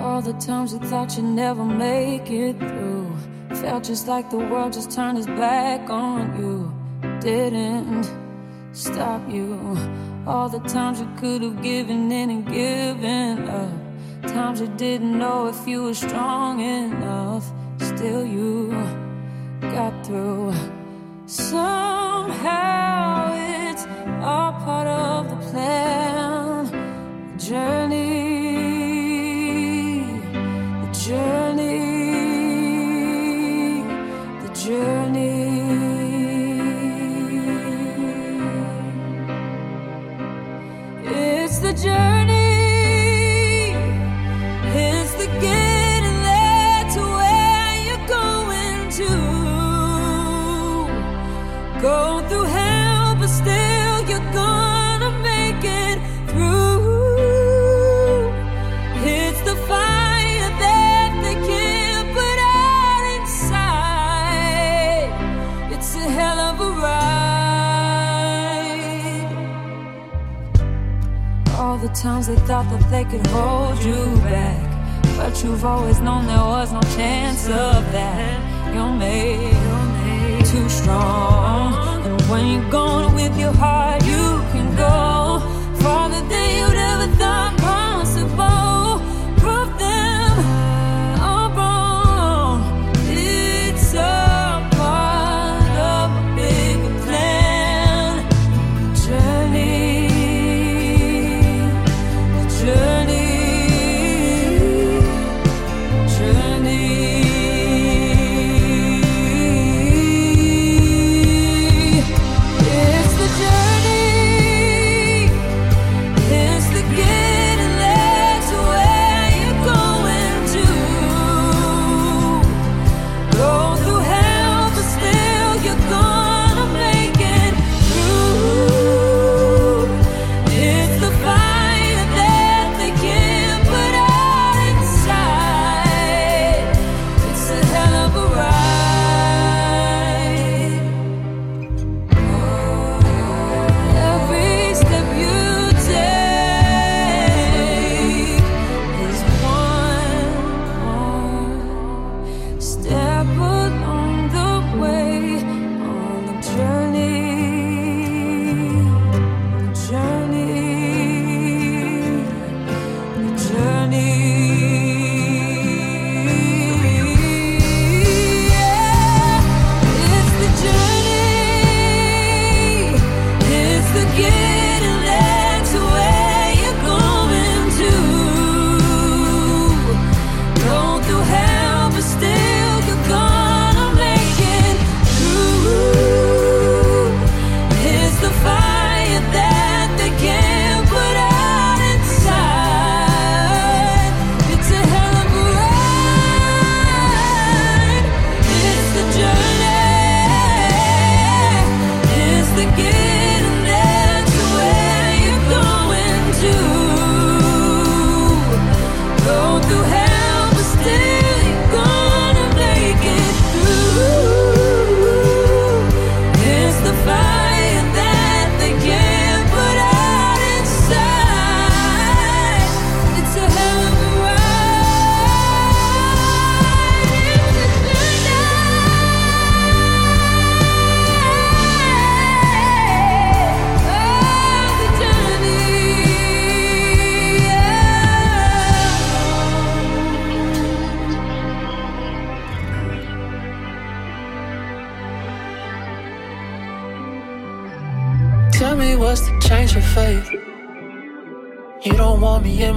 All the times you thought you'd never make it through. Felt just like the world just turned its back on you. Didn't stop you. All the times you could have given in and given up. Times you didn't know if you were strong enough. Still, you got through. Somehow it's all part of the plan. The journey, times they thought that they could hold you back. But you've always known there was no chance of that. You're made too strong. And when you're going with your heart, you can go farther than you'd ever thought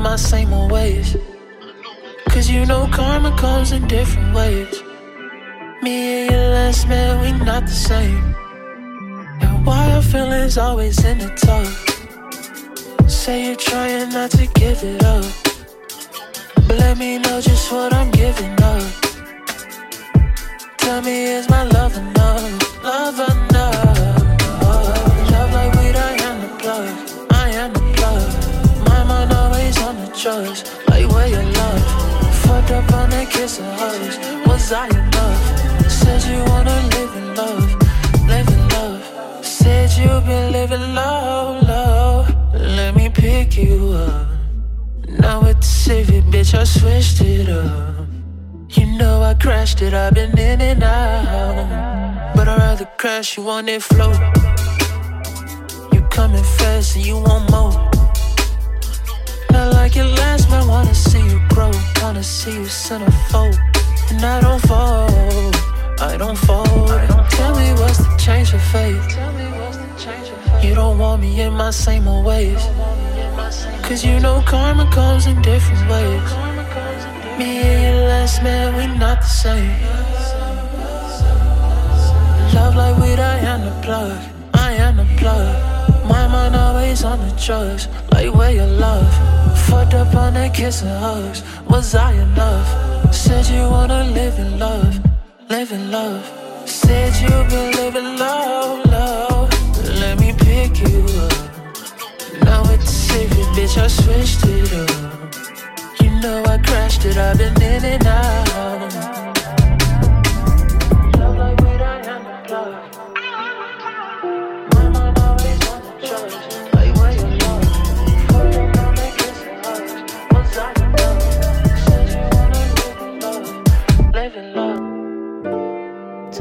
my same old ways. Cause you know karma comes in different ways. Me and your last man, we not the same. And why our feelings always in the talk? Say you're trying not to give it up. But let me know just what I'm giving up. Tell me, is my love enough? Love enough? On. Like where your love? Fucked up on that kiss of hers. Was I enough? Said you wanna live in love, live in love. Said you've been living low, low. Let me pick you up. Now it's safe, bitch. bitch, I switched it up. You know I crashed it, I've been in and out. But I'd rather crash you on that floor. You coming fast and you want more. Not like it last, man, wanna see you grow. Wanna see you centerfold. And I don't fall, I don't fall. Tell me what's the change of faith. You don't want me in my same old ways. Cause you know karma comes in different ways. Me and your last man, we not the same. Love like weed, I am the plug. I am the plug. My mind always on the drugs. Like where your love. Fucked up on that kiss and hugs. Was I enough? Said you wanna live in love. Live in love. Said you've been living low, low. Let me pick you up. Now it's safe, bitch, I switched it up. You know I crashed it, I've been in and out.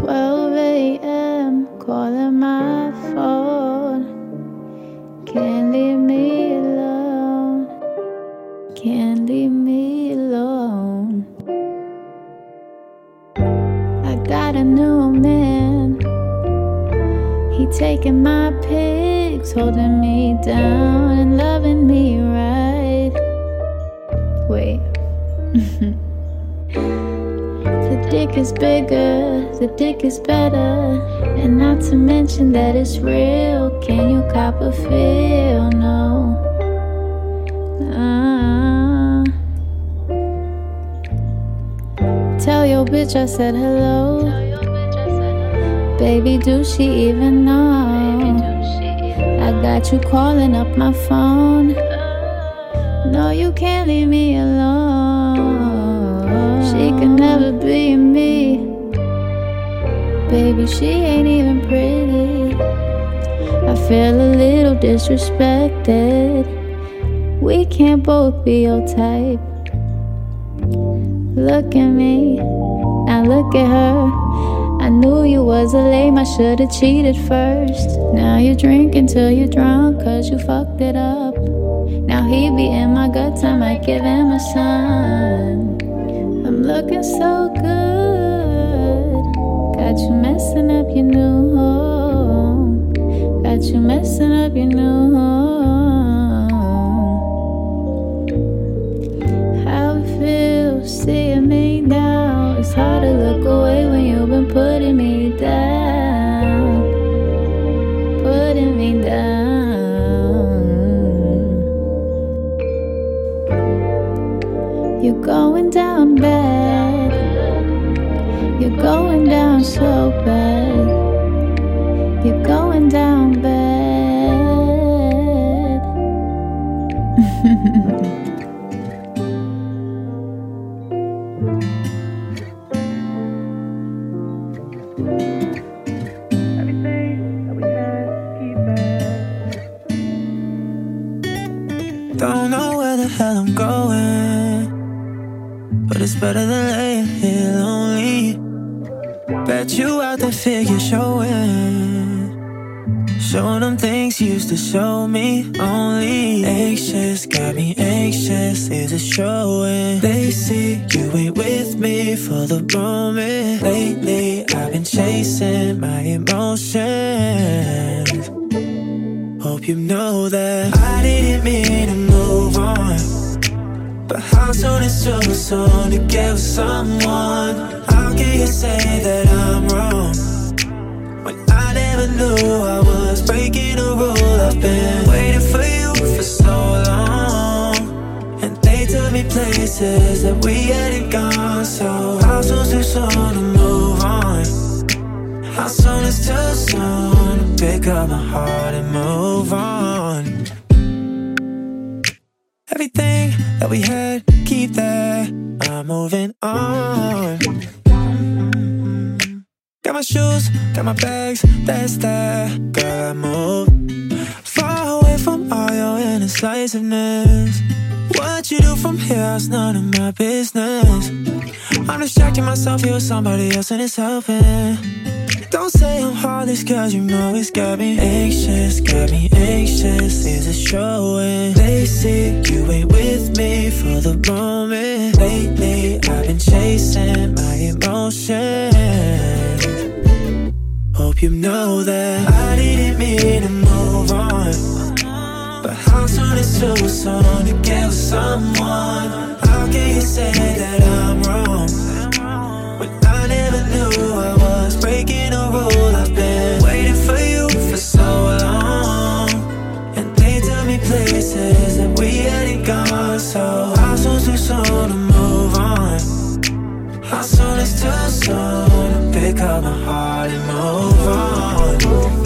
Twelve a.m. calling my phone. Can't leave me alone. Can't leave me alone. I got a new man. He taking my pics, holding me down and loving me right. Wait. the dick is bigger, the dick is better. And not to mention that it's real. Can you cop a feel? No. Uh, tell your bitch I said hello. Baby, do she even know? I got you calling up my phone. No, you can't leave me alone. She can never be me. Baby, she ain't even pretty. I feel a little disrespected. We can't both be your type. Look at me, now look at her. I knew you was a lame, I should've cheated first. Now you're drinking till you're drunk, cause you fucked it up. Now he be in my guts, I might give him a son. Looking so good. Got you messing up your new home. Got you messing up your new figure showing, showing them things you used to show me only. Anxious, got me anxious, is it showing? They see you ain't with me for the moment. Lately, I've been chasing my emotions. Hope you know that I didn't mean to move on. But how soon is too soon to get with someone? How can you say that I'm wrong? Knew I was breaking a rule. I've been waiting for you for so long. And they took me places that we hadn't gone. So how soon's too soon to move on? How soon is too soon to pick up my heart and move on? Everything that we had, keep that. I'm moving on. My shoes, got my bags, that's that. Girl, I move far away from all your indecisiveness. What you do from here is none of my business. I'm distracting myself, you're somebody else and it's helping. Don't say I'm heartless, cause you know it's got me anxious, got me anxious. Is it showing? They see you ain't with me for the moment. Lately, I've been chasing my emotions. Hope you know that I didn't mean to move on. But how soon is too soon to get with someone? How can you say that I'm wrong? When I never knew I was breaking a rule. I've been waiting for you for so long. And they took me places that we hadn't gone. So how soon too soon to move on? How soon is too soon to pick up my heart on?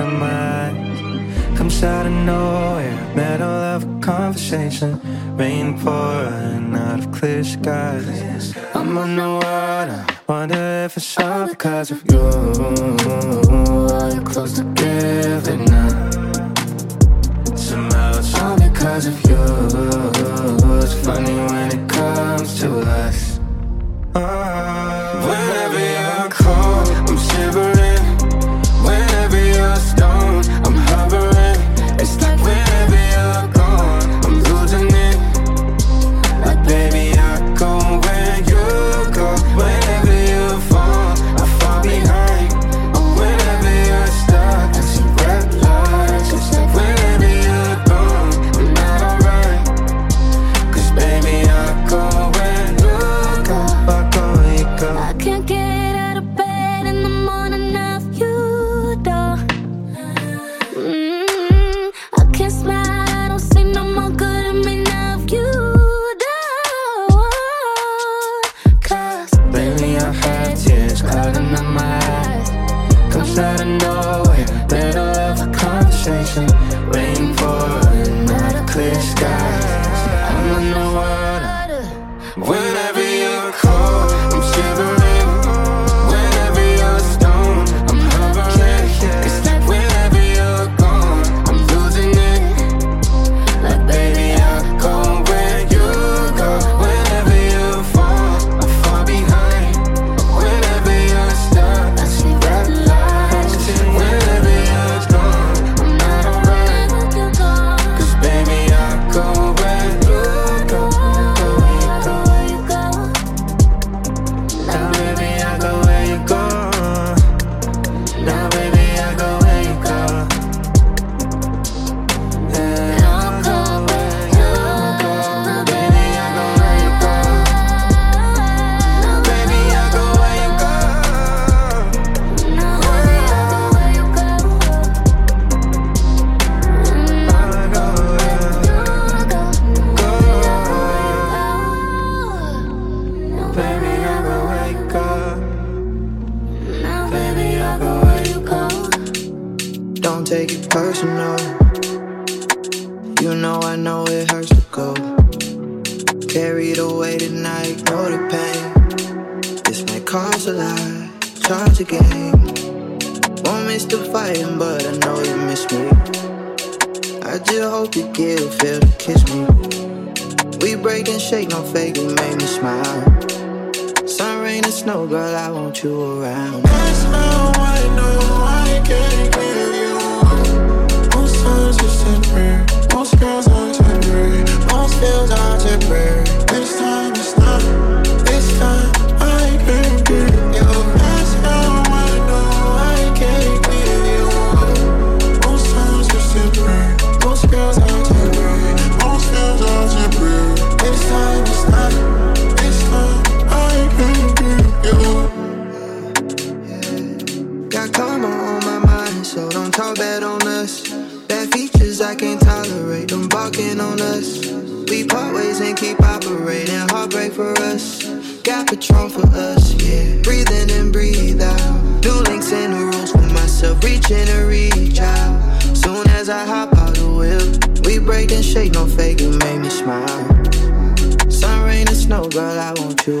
Up my eyes. Comes out of nowhere, middle of a conversation. Rain pouring out of clear skies. I'm underwater, wonder if it's all because of you. Are you close together now? Somehow it's all because of you. It's funny when it comes to us. Oh,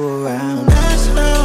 around. That's how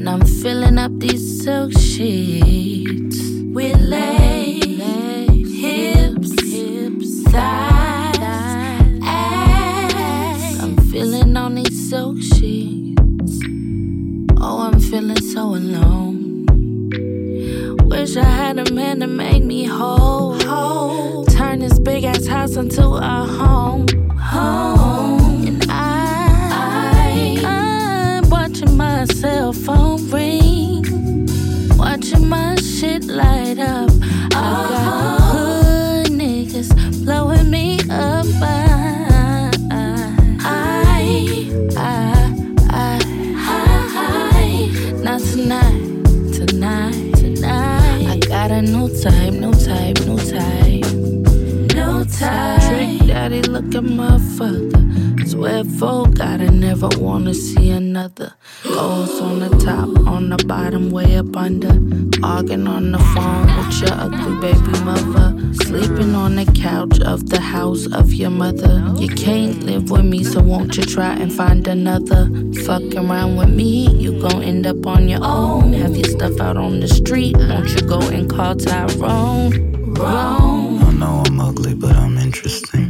And I'm filling up these silk sheets with lace, lace hips, hips, thighs, thighs, ass. I'm feeling on these silk sheets. Oh, I'm feeling so alone. Wish I had a man to make me whole. whole. Turn this big ass house into a home. Home. your phone ring, watching my shit light up. I got hood niggas blowing me up. I, I, I, I, not tonight, tonight, tonight. I got a new type, new type, new type, new type. Trick daddy, look at my motherfucker another. Goals on the top, on the bottom, way up under. Arguing on the phone with your ugly baby mother. Sleeping on the couch of the house of your mother. You can't live with me, so won't you try and find another? Fuckin' around with me, you gon' end up on your own. Have your stuff out on the street, won't you go and call Tyrone? Wrong. I know I'm ugly, but I'm interesting.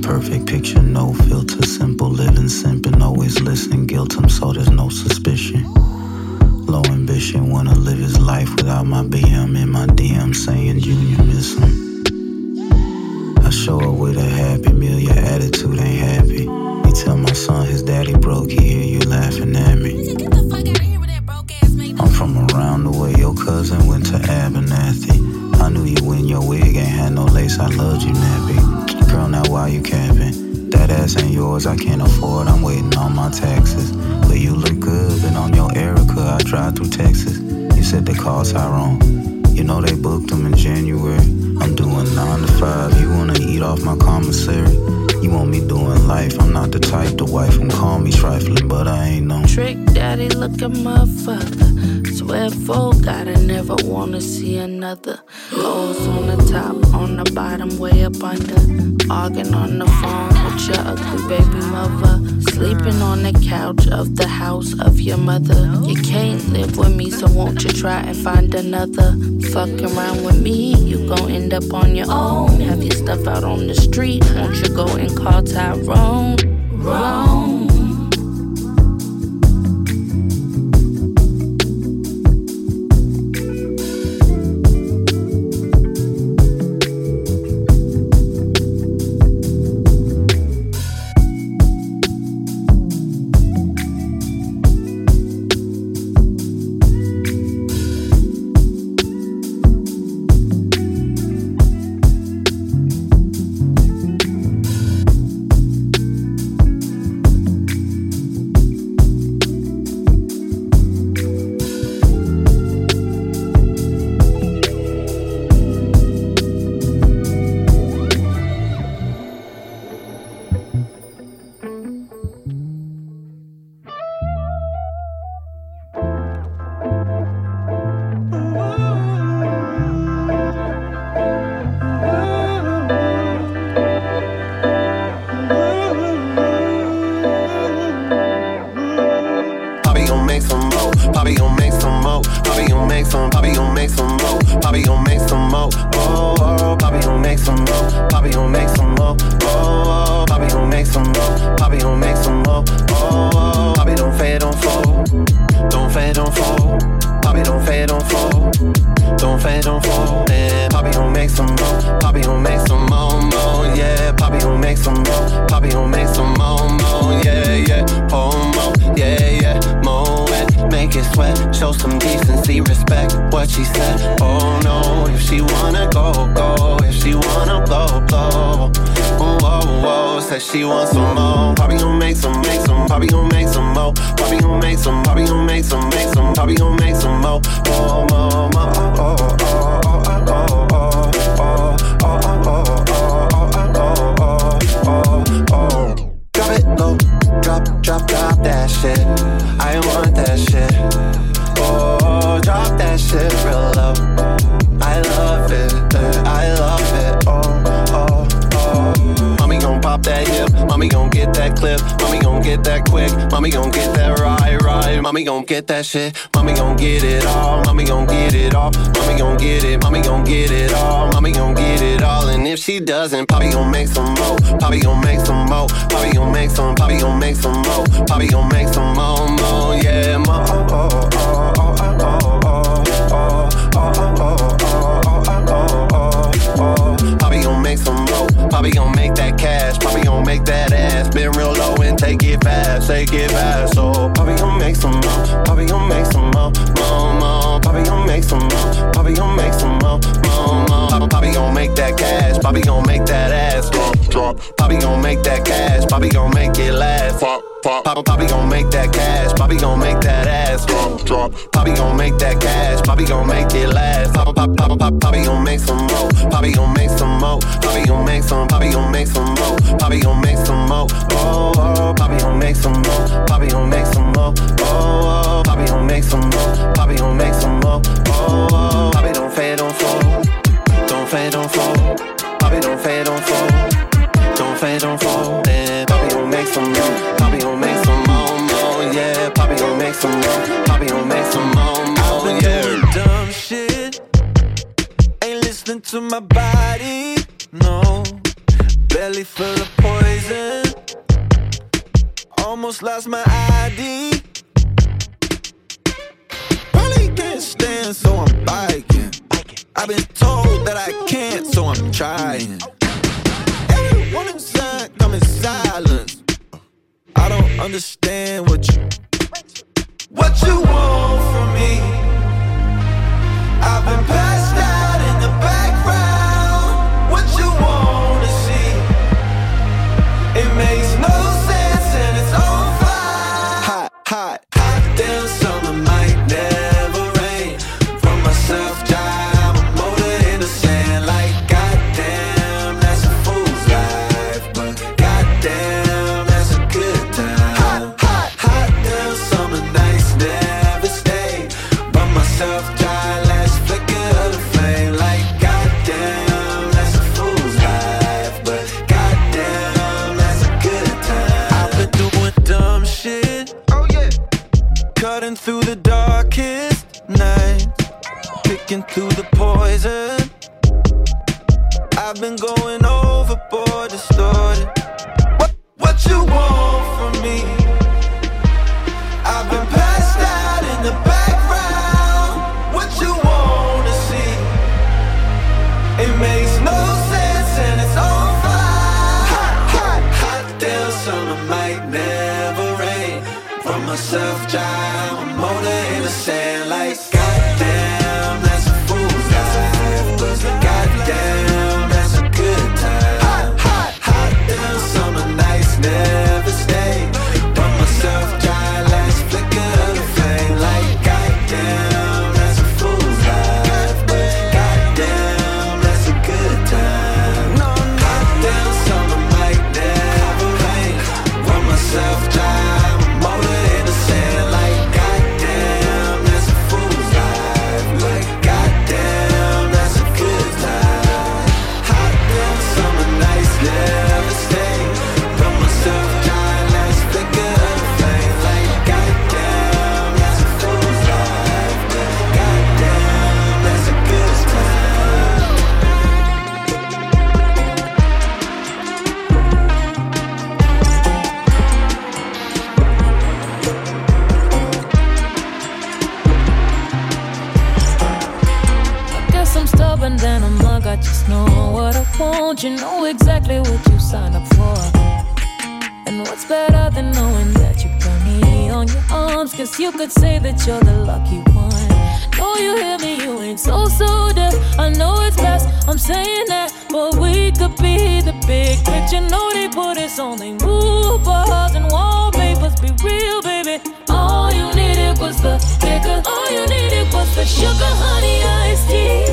Perfect picture, no filter, simple living, simping, always listening, guilt him so there's no suspicion. Low ambition, wanna live his life without my BM in my DM saying Junior miss him. I show up with a happy meal, your attitude ain't happy. You tell my son his daddy broke, he hear you laughing at me. I'm from around the way, your cousin went to Abernathy. I knew you when your wig ain't had no lace, I loved you, nappy. Girl, now why you capping? That ass ain't yours, I can't afford, I'm waiting on my taxes. But you look good, been on your Erica, I drive through Texas. You said they call Tyrone. You know they booked them in January. I'm doing nine to five. You wanna eat off my commissary? You want me doing life? I'm not the type to wife and call me trifling, but I ain't no trick daddy looking motherfucker. Swear full, gotta never wanna see another. Goals on the top, on the bottom, way up under. Arguing on the phone with your ugly baby mother. Sleeping on the couch of the house of your mother. You can't live with me, so won't you try and find another? Fucking around with me, you gon' end up on your own. Have your stuff out on the street, won't you go and call Tyrone? What she said. Oh no, if she wanna go, go. If she wanna blow, blow. Whoa, whoa. Said she wants some more. Bobby gon' make some, make some. Bobby gon' make some more. Bobby gon' make some. Bobby gon' make some, make some. Bobby gon' make some more. More, more, more. Oh, oh, oh, oh, oh, oh, oh, oh, oh, oh, oh. Drop it low, drop, drop, drop that shit. That real low. I love it, uh, I love it. Oh, oh, oh. Mommy gon' pop that hip, mommy gon' get that clip, mommy gon' get that quick, mommy gon' get that ride, ride. Mommy gon' get that shit, mommy gon' get it all, mommy gon' get it all, mommy gon' get it, mommy gon' get it all, mommy gon' get it all. And if she doesn't, Papi gon' make some more, Papi gon' make some more, Papi gon' make some, Papi gon' make some more, Papi gon' make some more, more, yeah, more. Papi gon' make that cash. Papi gon' make that ass. Been real low and take it fast. Take it fast. So Papi gon' make some more. Papi gon' make some more. More, more. Papi gon' make some more. Papi gon' make some more. More, more. Papi gon' make that cash. Papi gon' make that ass. Drop, drop. Papi gon' make that cash. Papi gon' make it last. Pop, pop. Papa, Papi gon' make that cash. Papi gon' make that ass. Drop, drop. Papi gon' make that cash. Papi gon' make it last. Papa, pop, papa, pop. Papi gon' make some more. Papi gon' make some more. Papi gon' make some. Papi gon' make some more. Papi gon' make some more. Oh, oh. Papi gon' make some more. Papi gon' make some more. Oh, oh. Papi gon' make some more. Papi gon' make some more. Oh, oh. Papi don't fade, don't fold. Don't fade, don't fold. Papi don't fade, don't fold. Don't fade, don't fold. Yeah, Papi gon' make some more. Papi gon' make some more, more. Yeah, Papi gon' make some more. Papi gon' make some more, more. Yeah. dumb shit. Ain't listening to my body, no. Belly full of poison. Almost lost my ID. Probably can't stand, so I'm biking. I've been told that I can't, so I'm trying. Everyone inside come in silence. I don't understand what you what you want from me. I've been picking through the poison. I've been going overboard, distorted. What, what you want from me? Exactly what you signed up for? And what's better than knowing that you got me on your arms? Cause you could say that you're the lucky one. Know you hear me, you ain't so so deaf. I know it's best, I'm saying that. But we could be the big picture. Know they put us on, they move bars and wallpapers. Be real, baby. All you needed was the liquor. All you needed was the sugar, honey, iced tea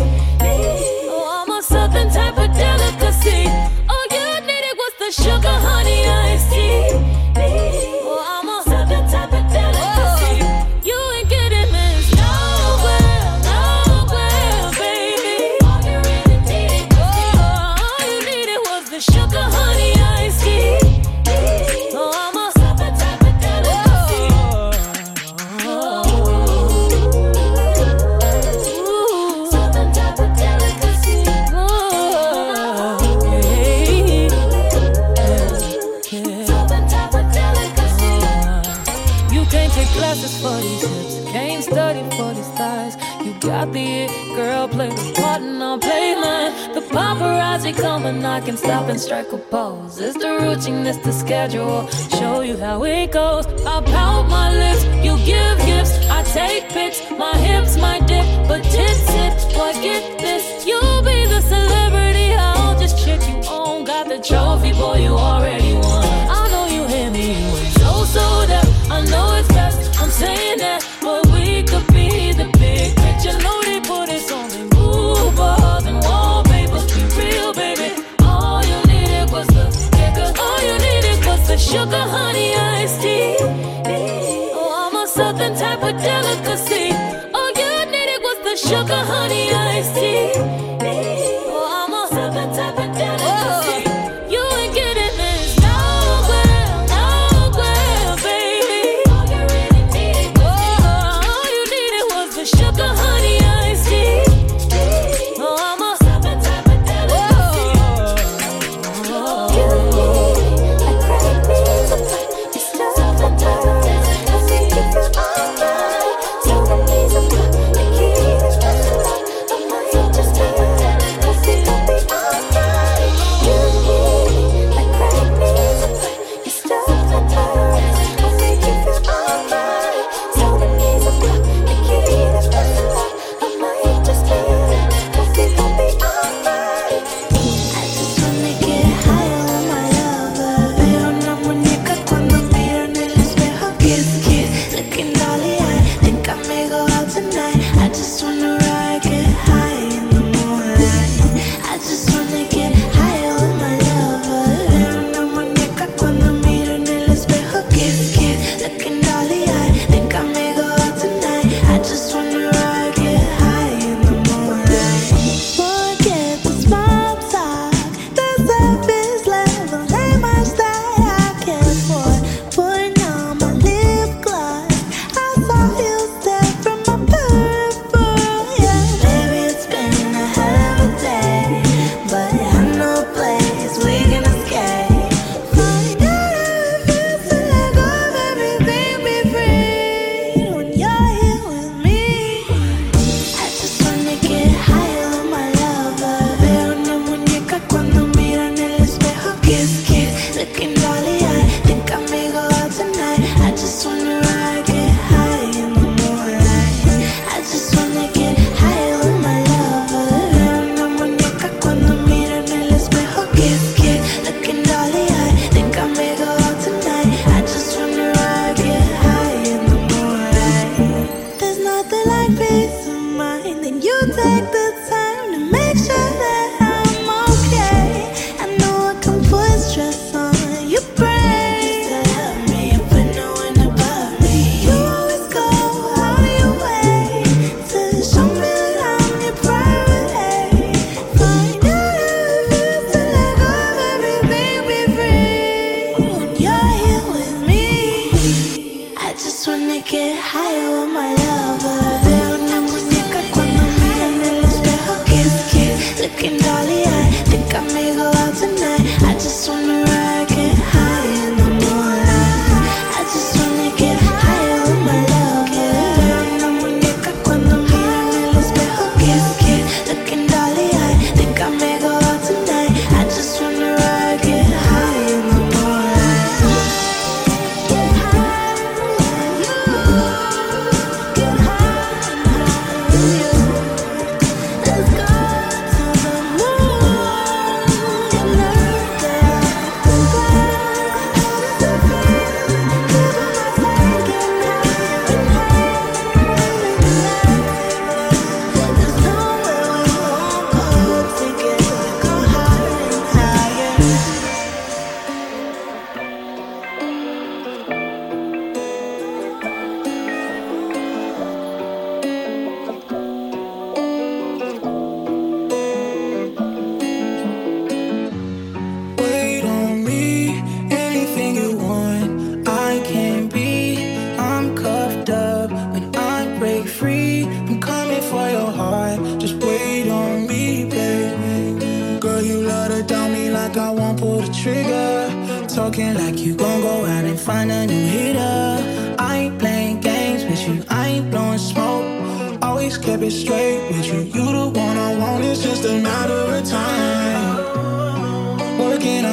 and I can stop and strike a pose. It's the routine, it's the schedule. Show you how it goes. I pout my lips, you give gifts. I take pics, my hips, my dip, but tits it. Boy, get this, you'll be the celebrity. I'll just check you on. Got the trophy, boy, you already won. I know you hear me, you ain't so so deaf. I know it's best, I'm saying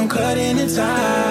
Cutting the ties.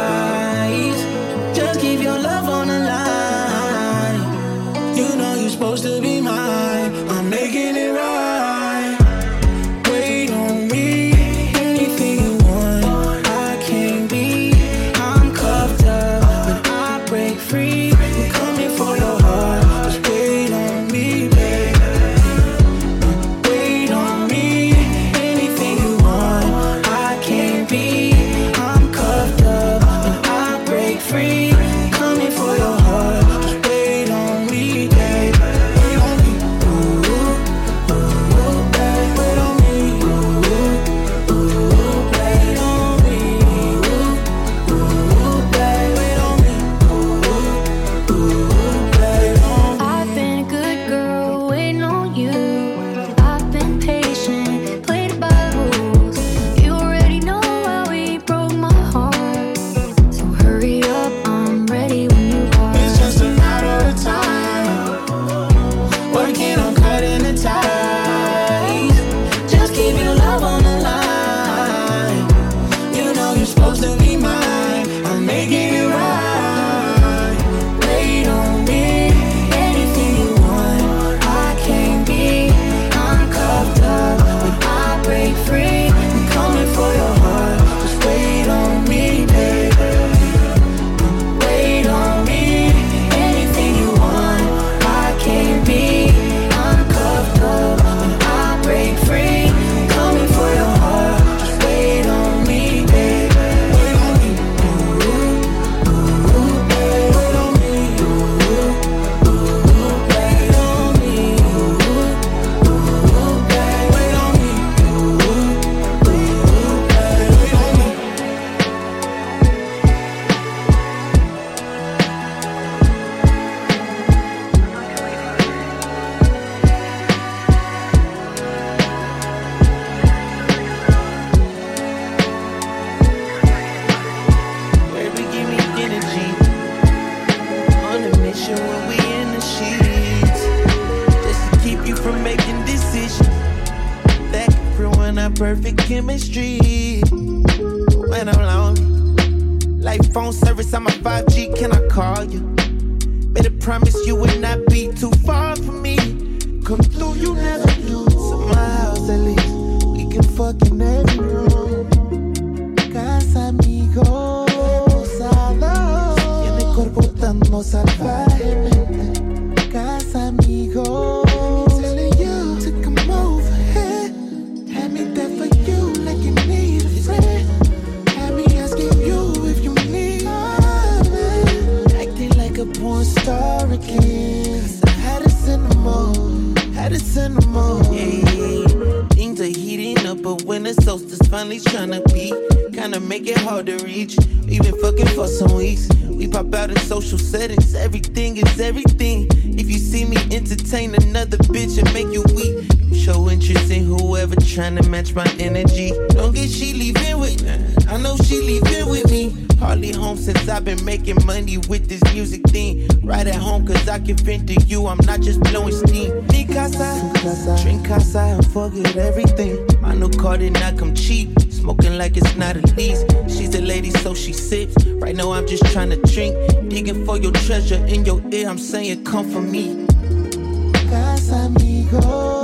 amigos.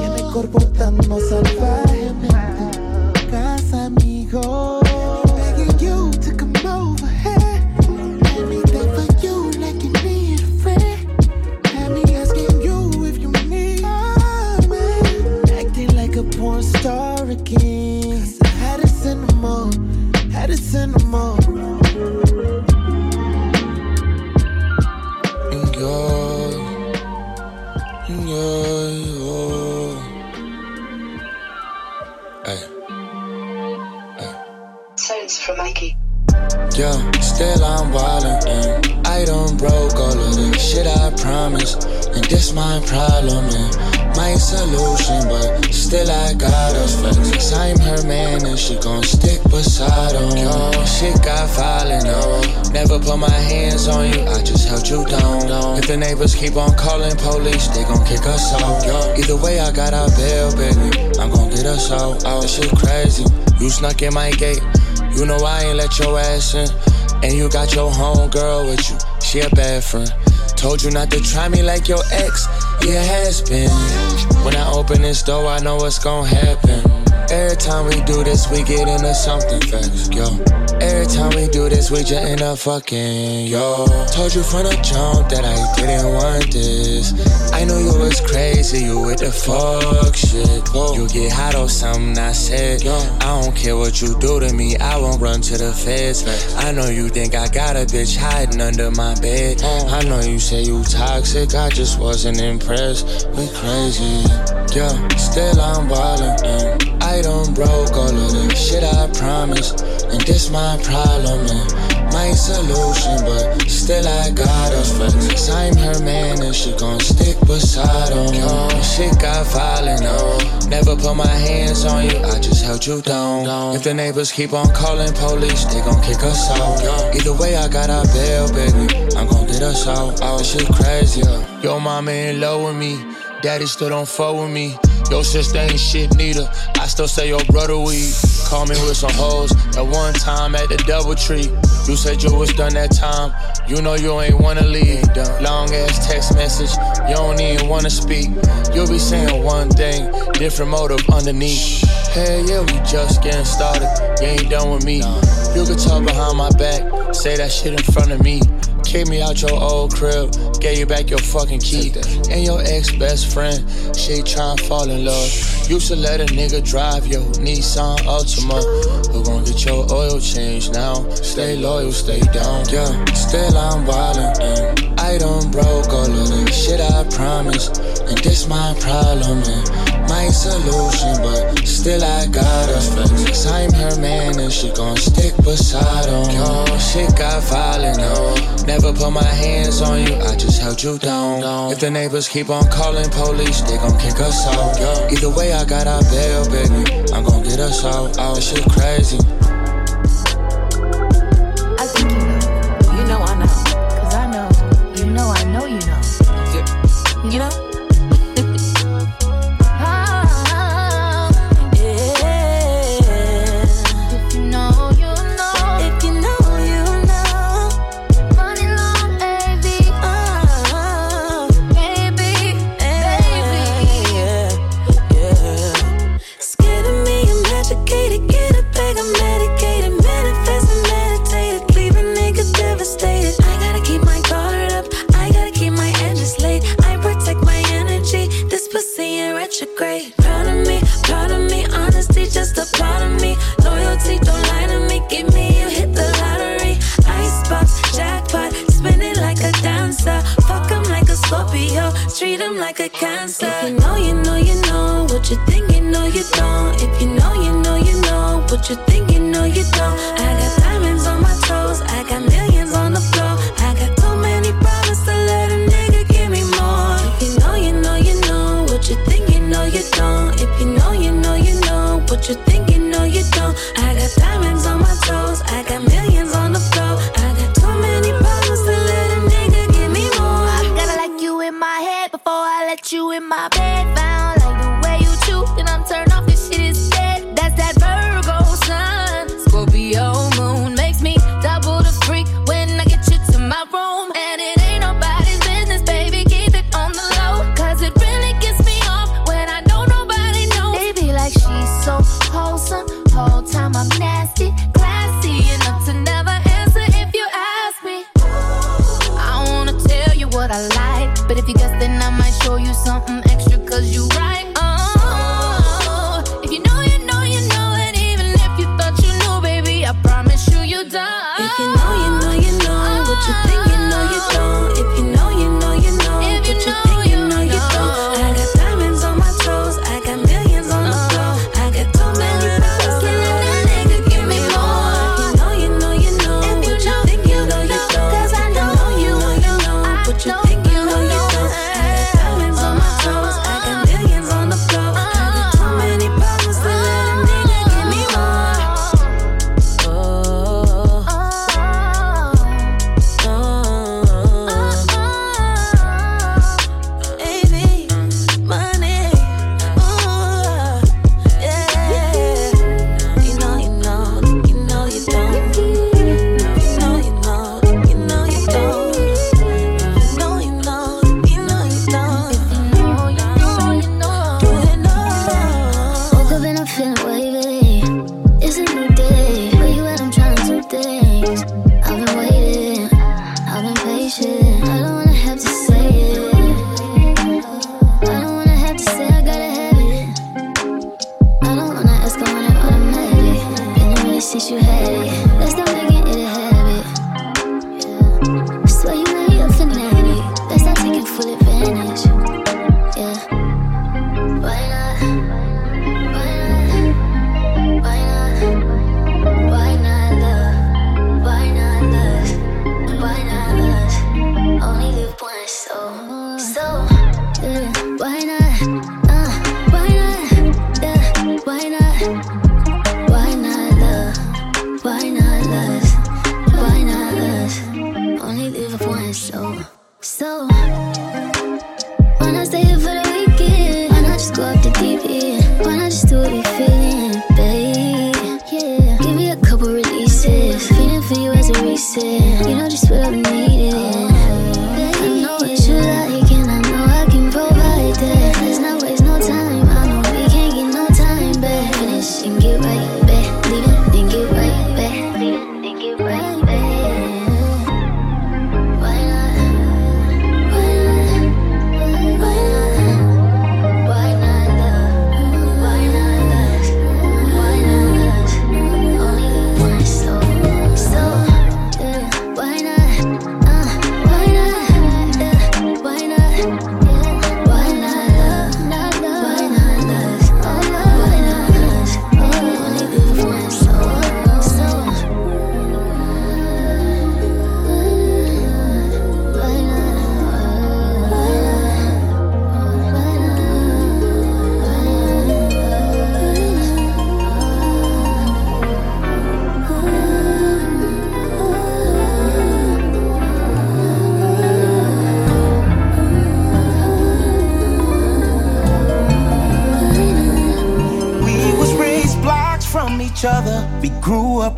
Tiene corpo tan. Us out. This shit crazy. You snuck in my gate, you know I ain't let your ass in. And you got your home girl with you, she a bad friend. Told you not to try me like your ex, yeah, has been. When I open this door, I know what's gonna happen. Every time we do this, we get into something fast, yo. Every time we do this, we just end up fucking, yo. Told you from the jump that I didn't want this. I knew you was crazy, you with the fuck shit. Whoa. You get hot or something, I said. Yo. I don't care what you do to me, I won't run to the feds. I know you think I got a bitch hiding under my bed. Oh. I know you say you toxic, I just wasn't impressed. We crazy, yeah. Still I'm ballin'. I done broke all of the shit I promised. And this my problem and my solution, but still I got us facts. I'm her man and she gon' stick beside him. Yo, shit got violent, no. Never put my hands on you, I just held you down. If the neighbors keep on calling police, they gon' kick us out. Either way, I got our bail, baby. I'm gon' get us out. Oh, shit crazy. Yo, mama in love with me. Daddy still don't fuck with me. Your sister ain't shit neither. I still say your brother weed. Call me with some hoes at one time at the double tree. You said you was done that time. You know you ain't wanna leave. Long ass text message, you don't even wanna speak. You'll be saying one thing, different motive underneath. Hey, yeah, we just getting started. You ain't done with me. You can talk behind my back, say that shit in front of me. Kick me out your old crib, gave you back your fucking key. And your ex best friend, she tryna fall in love. Used to let a nigga drive your Nissan Altima. Who gon' get your oil changed now? Stay loyal, stay down. Yeah, still I'm wildin'. And I done broke all of the shit I promised. And this my problem, my solution. But still I got us facts. I'm her man and she gon' stick beside him. Yo, shit got violent, no. Never put my hands on you, I just held you down. If the neighbors keep on calling police, they gon' kick us out. Yo, either way, I got our bail, baby. I'm gon' get us out. Oh, shit crazy. I think you know, you know I know. Cause I know. You know I know you know. you know.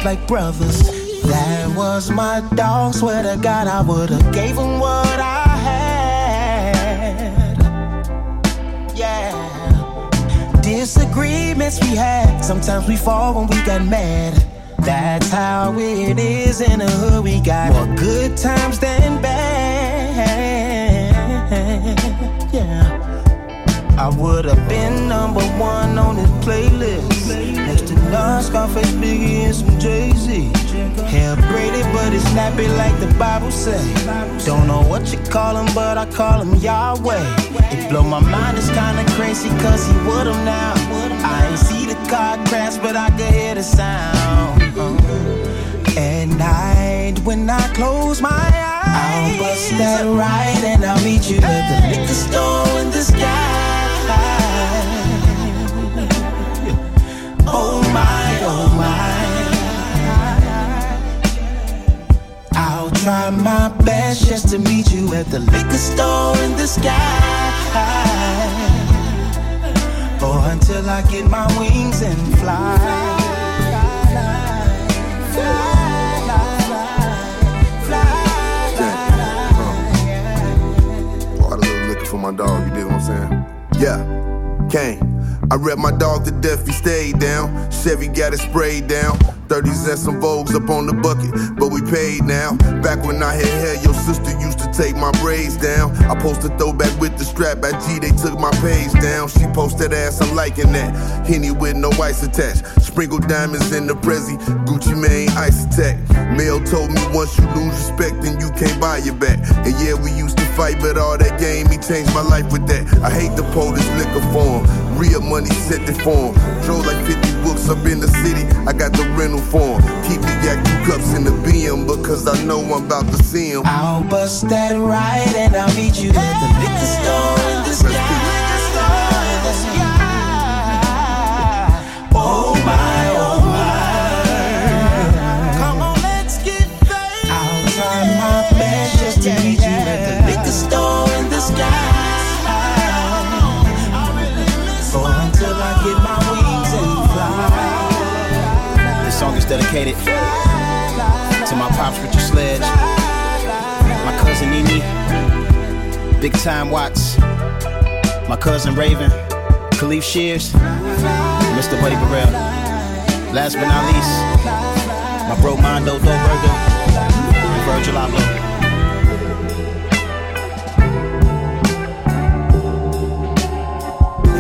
Like brothers. That was my dog. Swear to God, I would've gave him what I had. Yeah. Disagreements we had. Sometimes we fall when we got mad. That's how it is in the hood. We got more good times than bad. Yeah. I would have been number one on this playlist. Next to Nas, Scarface, Biggie, like the Bible say. Don't know what you call him, but I call him Yahweh. It blow my mind, it's kinda crazy, cause he with him now. I ain't see the car crash, but I could hear the sound. At night, when I close my eyes, I'll bust that right and I'll meet you at the liquor store in the sky. Oh my, oh my. Try my best just to meet you at the liquor store in the sky. Or until I get my wings and fly. All the little liquor for my dog, you dig what I'm saying? Yeah, Kane. I rep my dog to death, he stayed down. Chevy got it sprayed down. 30s and some Vogues up on the bucket, but we paid now. Back when I had hair, your sister used to take my braids down. I posted throwback with the strap at G, they took my page down. She posted ass, I'm liking that. Henny with no ice attached. Sprinkle diamonds in the Prezi, Gucci Mane ice attack. Mel told me once you lose respect, then you can't buy your back. And yeah, we used to fight, but all that game, he changed my life with that. I hate the police liquor form. Real money set the form. Drove like 50 books up in the city. I got the rental form. Keep the yak cups in the BM because I know I'm about to see him. I'll bust that right and I'll meet you at the liquor store in the sky. Dedicated to my pops, Richard Sledge, my cousin Nene, Big Time Watts, my cousin Raven, Khalif Shears, Mr. Buddy Burrell. Last but not least, my bro Mondo Doberger and Virgil Abloh.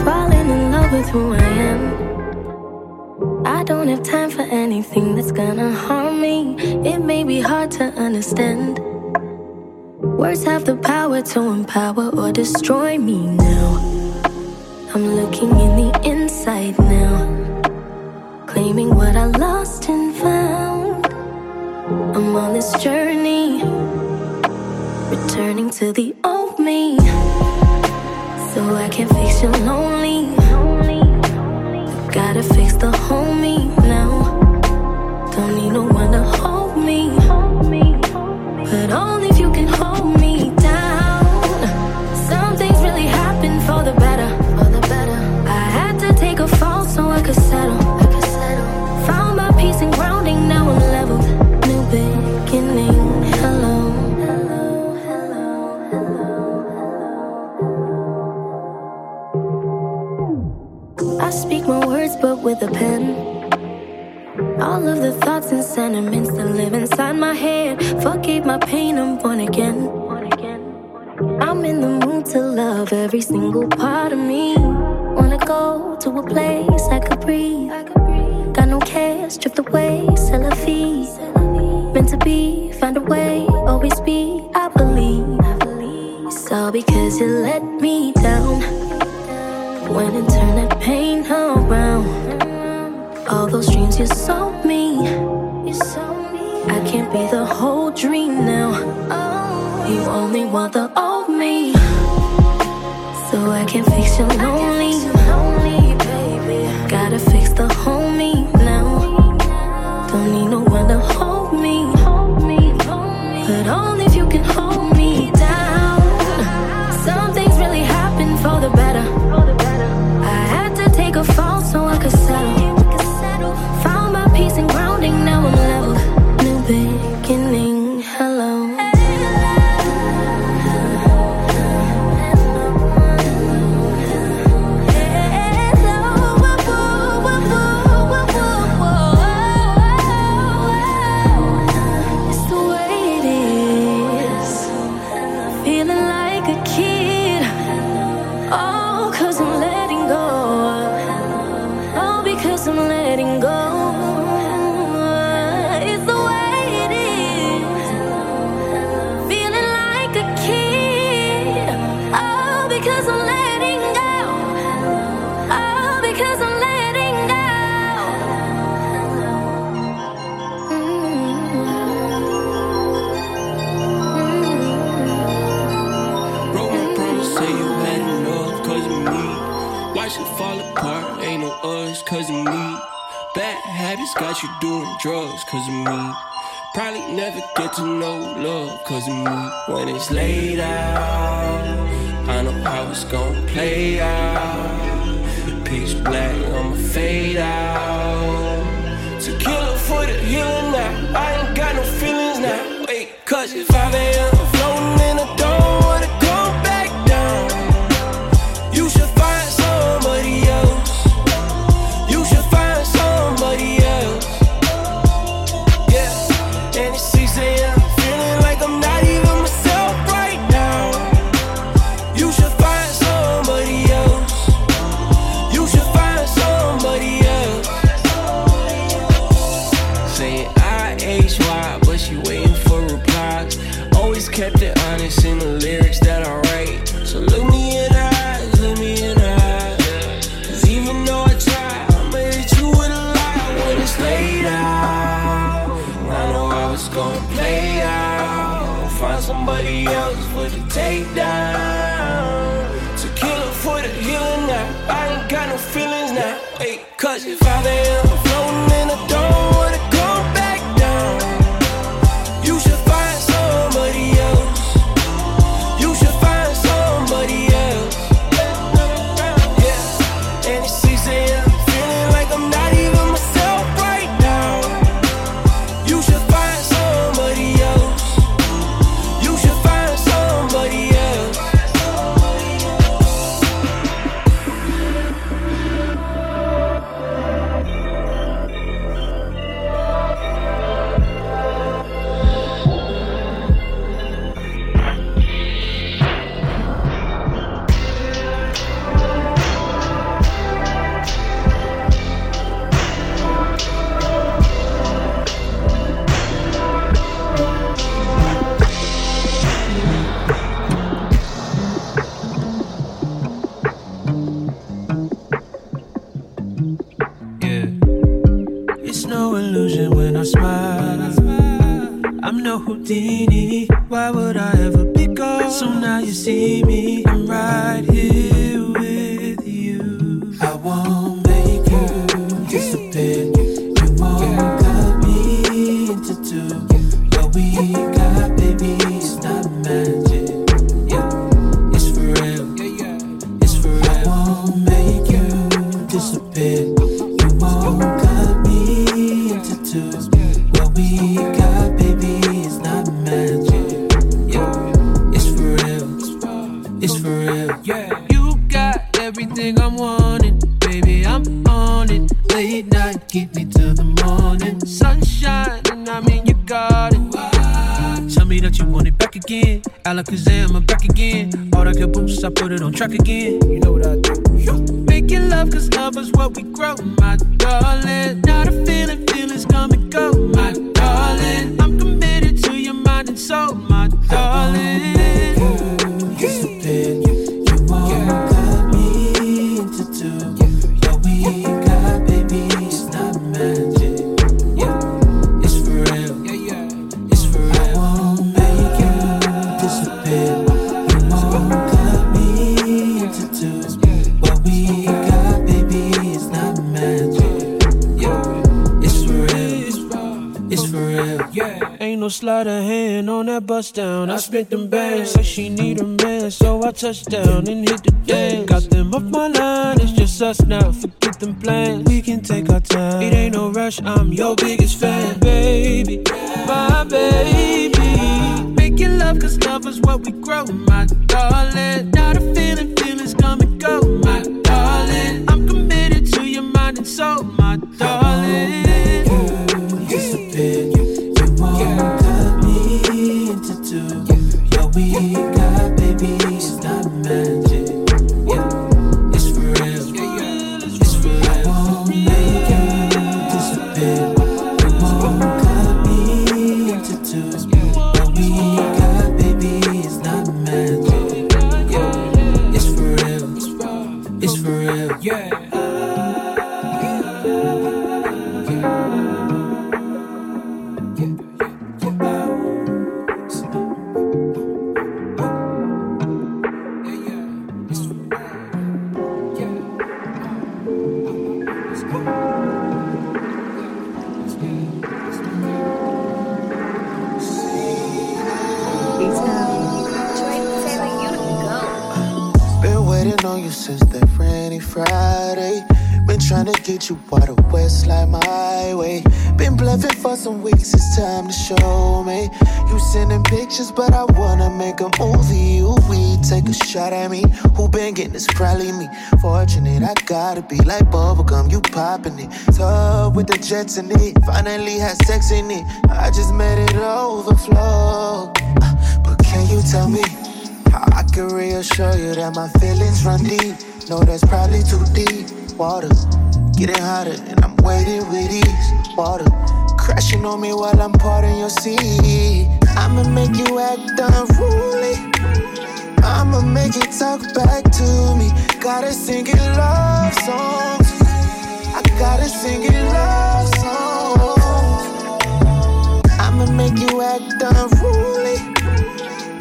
Falling in love with who I am. Don't have time for anything that's gonna harm me. It may be hard to understand. Words have the power to empower or destroy me now. I'm looking in the inside now, claiming what I lost and found. I'm on this journey, returning. returning to the old me. So I can fix your lonely. Me. Of the thoughts and sentiments that live inside my head. Forgave my pain, I'm born again. I'm in the mood to love every single part of me. Wanna go to a place I could breathe. Got no cares, drift away, sell a fee. Meant to be, find a way, always be, I believe. It's all because you let me down. When and turn that pain around. All those dreams you sold me. You sold me. I can't be the whole dream now. Oh, you only want the old me. So I can fix your lonely. Gotta fix the whole me now. Don't need no one to hold me. But only if you can hold got you doing drugs cause of me. Probably never get to know love cause of me. When it's laid out, I know how it's gonna play out. Pitch black, I'ma fade out. To Tequila for the healing now. I ain't got no feelings now. Wait, cause it's 5 a.m. for the takedown. Tequila for the healing now. I ain't got no feelings now. Wait, cause if I Spent them bands. She need a man, so I touched down and hit the you of West like my way. Been bluffing for some weeks, it's time to show me. You sending pictures, but I wanna make a movie. Ooh, we take a shot at me. Who been getting this? Probably me. Fortunate, I gotta be like bubblegum, you popping it. Tub with the jets in it. Finally had sex in it. I just made it overflow. Uh, But can you tell me? I can reassure you that my feelings run deep. No, that's probably too deep. Water getting hotter, and I'm waiting with ease. Water crashing on me while I'm parting your sea. I'ma make you act unruly. I'ma make you talk back to me. Gotta sing it love songs. I gotta sing it love songs. I'ma make you act unruly.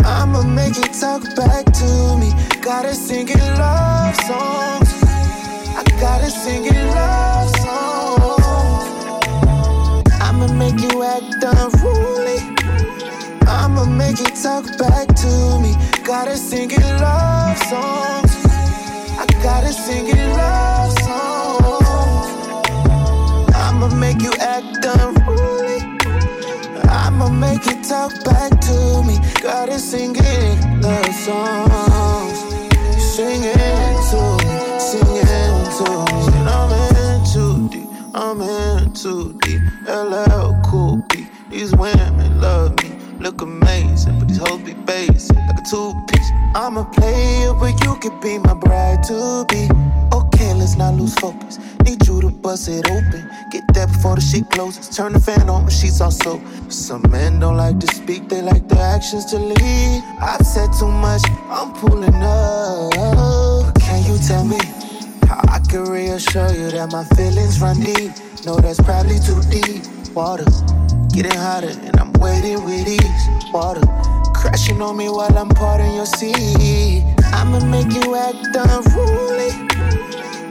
I'ma make you talk back to me. Gotta sing it love songs. I gotta sing it love songs. I'ma make you act unruly. I'ma make you talk back to me. Gotta sing it love songs. I gotta sing it love songs. I'ma make you act unruly. I'ma make you talk back to me. Gotta sing it love songs. Sing it to it to I'm in too deep, I'm in too deep. LL Cool B. These women love me, look amazing, but these hoes be basic, like a two piece. I'm a player, but you could be my bride to be. Okay, let's not lose focus. Need you to bust it open. Get that before the shit closes. Turn the fan on, my sheets also. Some men don't like to speak, they like their actions to lead. I've said too much, I'm pulling up. Can you tell me how I can reassure you that my feelings run deep? No, that's probably too deep. Water getting hotter, and I'm waiting with ease. Water Crashing on me while I'm parting your sea. I'ma make you act unruly.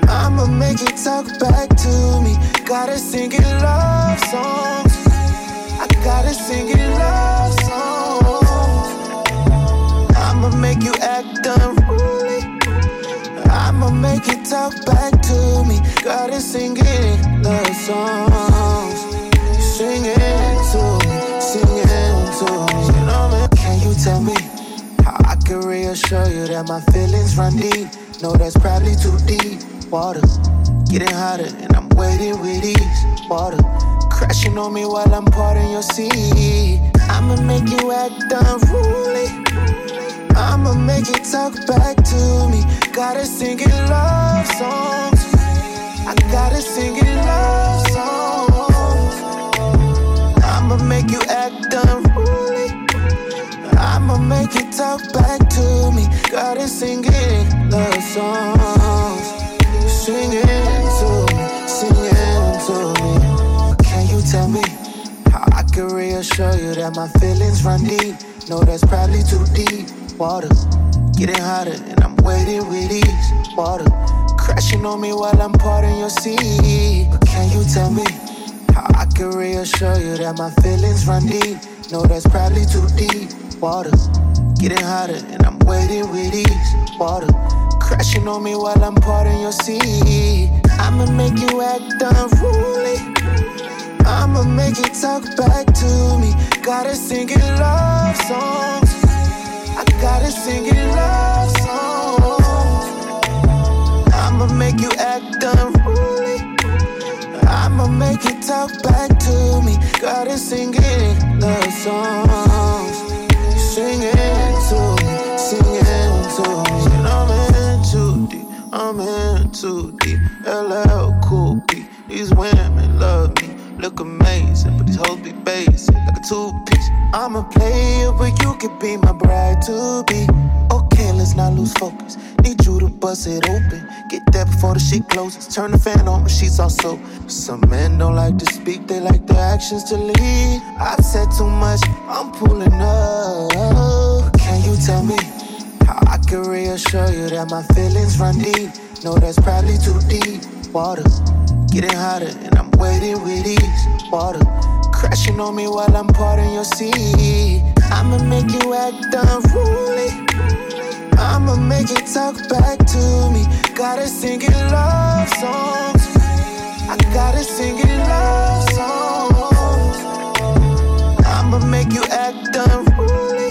I'ma make you talk back to me. Gotta sing it love songs. I gotta sing it love songs. I'ma make you act unruly. I'ma make it talk back to me. Gotta sing it love songs. Sing it to me, sing it to me. You know me. Can you tell me how I can reassure you that my feelings run deep? No, that's probably too deep. Water getting hotter, and I'm waiting with ease. Water crashing on me while I'm parting your sea. I'ma make you act unruly. I'ma make you talk back to me. Gotta sing it love songs. I gotta sing it love songs. I'ma make you act unruly. I'ma make you talk back to me. Gotta sing it love songs. Sing it to me, sing it to me. Can you tell me how I can reassure you that my feelings run deep? No, that's probably too deep. Water getting hotter, and I'm waiting with ease. Water crashing on me while I'm parting your seat. But can you tell me how I can reassure you that my feelings run deep? No, that's probably too deep. Water getting hotter, and I'm waiting with ease. Water crashing on me while I'm parting your seat. I'ma make you act unruly. I'ma make you talk back to me. Gotta sing it love songs. I gotta sing it love songs. I'ma make you act unruly. I'ma make you talk back to me. Gotta sing it love songs. Sing it to me, sing it to me. I'm in too deep, I'm in too deep. LL Cool B, these women love me. Look amazing, but these hoes be basic, like a two piece. I'm a player, but you could be my bride to be. Okay, let's not lose focus. Need you to bust it open. Get that before the shit closes. Turn the fan on, but she's also. Some men don't like to speak, they like their actions to lead. I've said too much, I'm pulling up. Can you tell me how I can reassure you that my feelings run deep? No, that's probably too deep. Water getting hotter, and I'm waiting with ease. Water crashing on me while I'm parting your seat. I'ma make you act unruly. I'ma make you talk back to me. Gotta sing it love songs. I gotta sing it love songs. I'ma make you act unruly.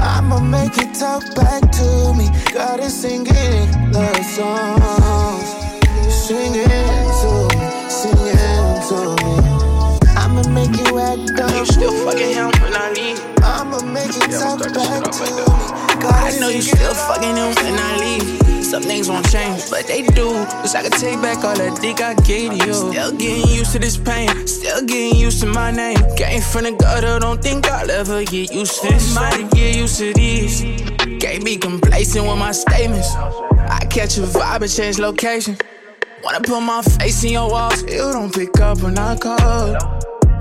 I'ma make you talk back to me. Gotta sing it love songs. Sing it to me, sing it to me. I'ma make you act unruly. You still fucking him when I leave. I'ma make you talk back to me. I know you still fucking him when I leave. Some things won't change, but they do. Cause I can take back all that dick I gave you. Still getting used to this pain, still getting used to my name. Came from the gutter, don't think I'll ever get used to this. Might get used to these. Can't be complacent with my statements. I catch a vibe and change location. Wanna put my face in your walls, you don't pick up when I call.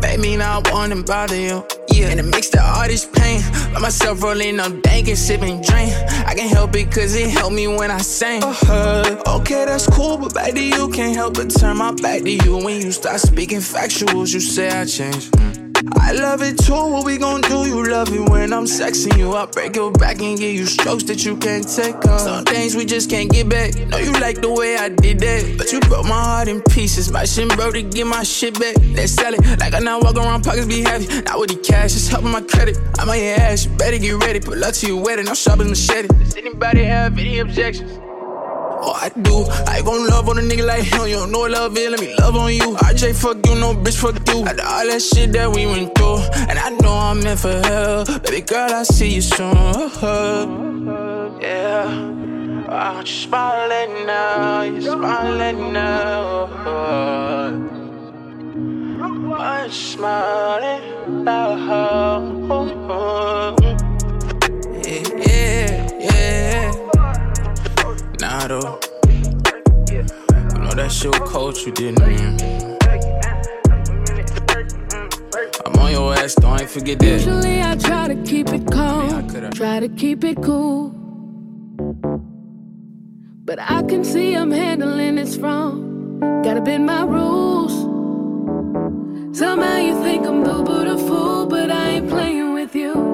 Baby, not wanna bother you. Yeah, and it makes the this pain, by myself rolling up dank and sipping drink. I can help it cause it helped me when I sang. Uh-huh. Okay, that's cool, but back to you can't help but turn my back to you when you start speaking factuals. You say I changed. Mm. I love it too. What we gon' do? You love it when I'm sexing you. I break your back and give you strokes that you can't take off. Some things we just can't get back. Know you like the way I did that, but you broke my heart in pieces. My shit broke to get my shit back. Let's sell it like I now walk around pockets be heavy. Not with the cash, just helping my credit. I'm on your ass. You better get ready. Pull up to your wedding. I'm as machete. Does anybody have any objections? Oh, I do. I gon' love on a nigga like him. You don't know what love is, let me love on you. RJ, fuck you, no bitch, fuck you. After all that shit that we went through, and I know I'm meant for hell. Baby girl, I see you soon. Yeah. I want you smiling now, you're smiling now. I'm smiling now. Nah, though. You know that shit cold, you didn't. Mm. I'm on your ass, don't ain't forget that. Usually I try to keep it calm, I mean, I try to keep it cool. But I can see I'm handling this wrong. Gotta bend my rules. Somehow you think I'm boo boo the fool, but I ain't playing with you.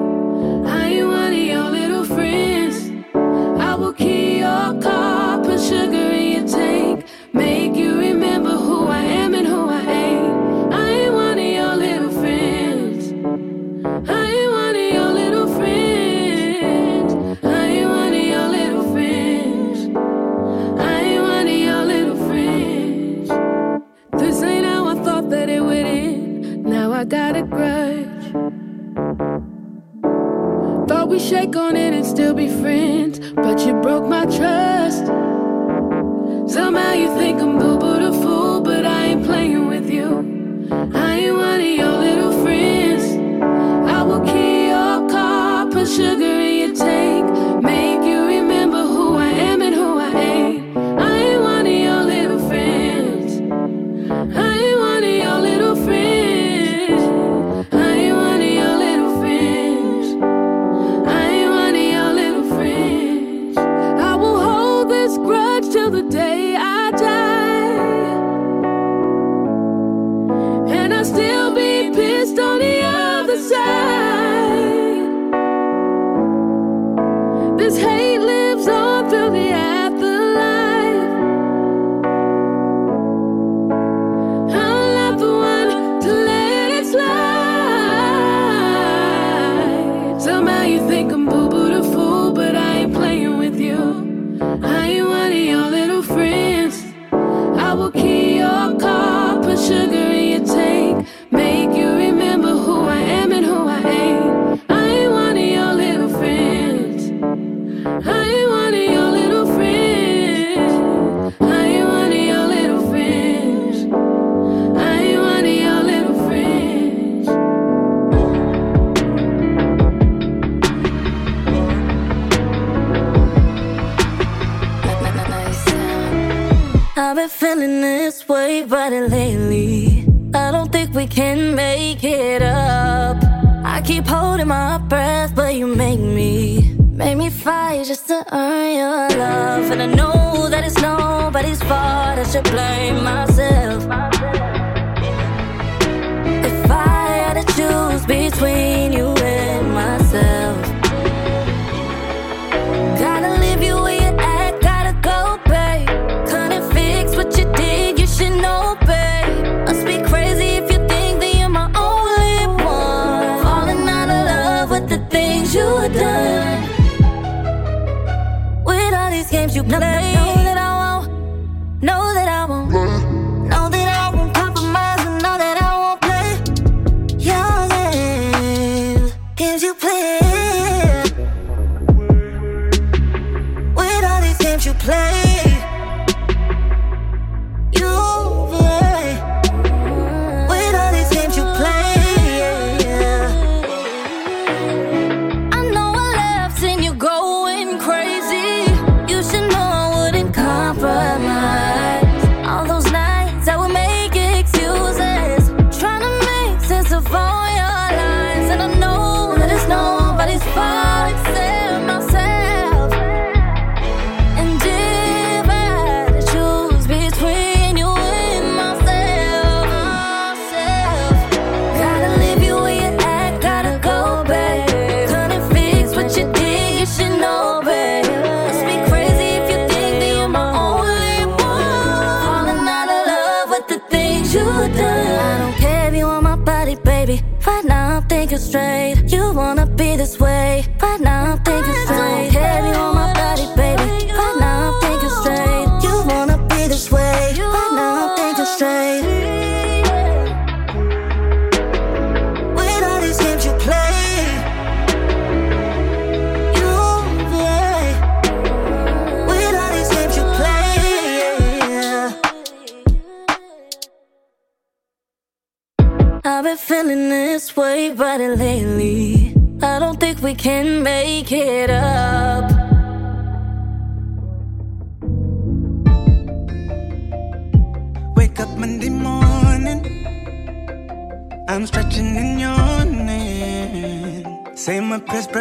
Right now I'm thinking straight. You wanna be this way. Right now I'm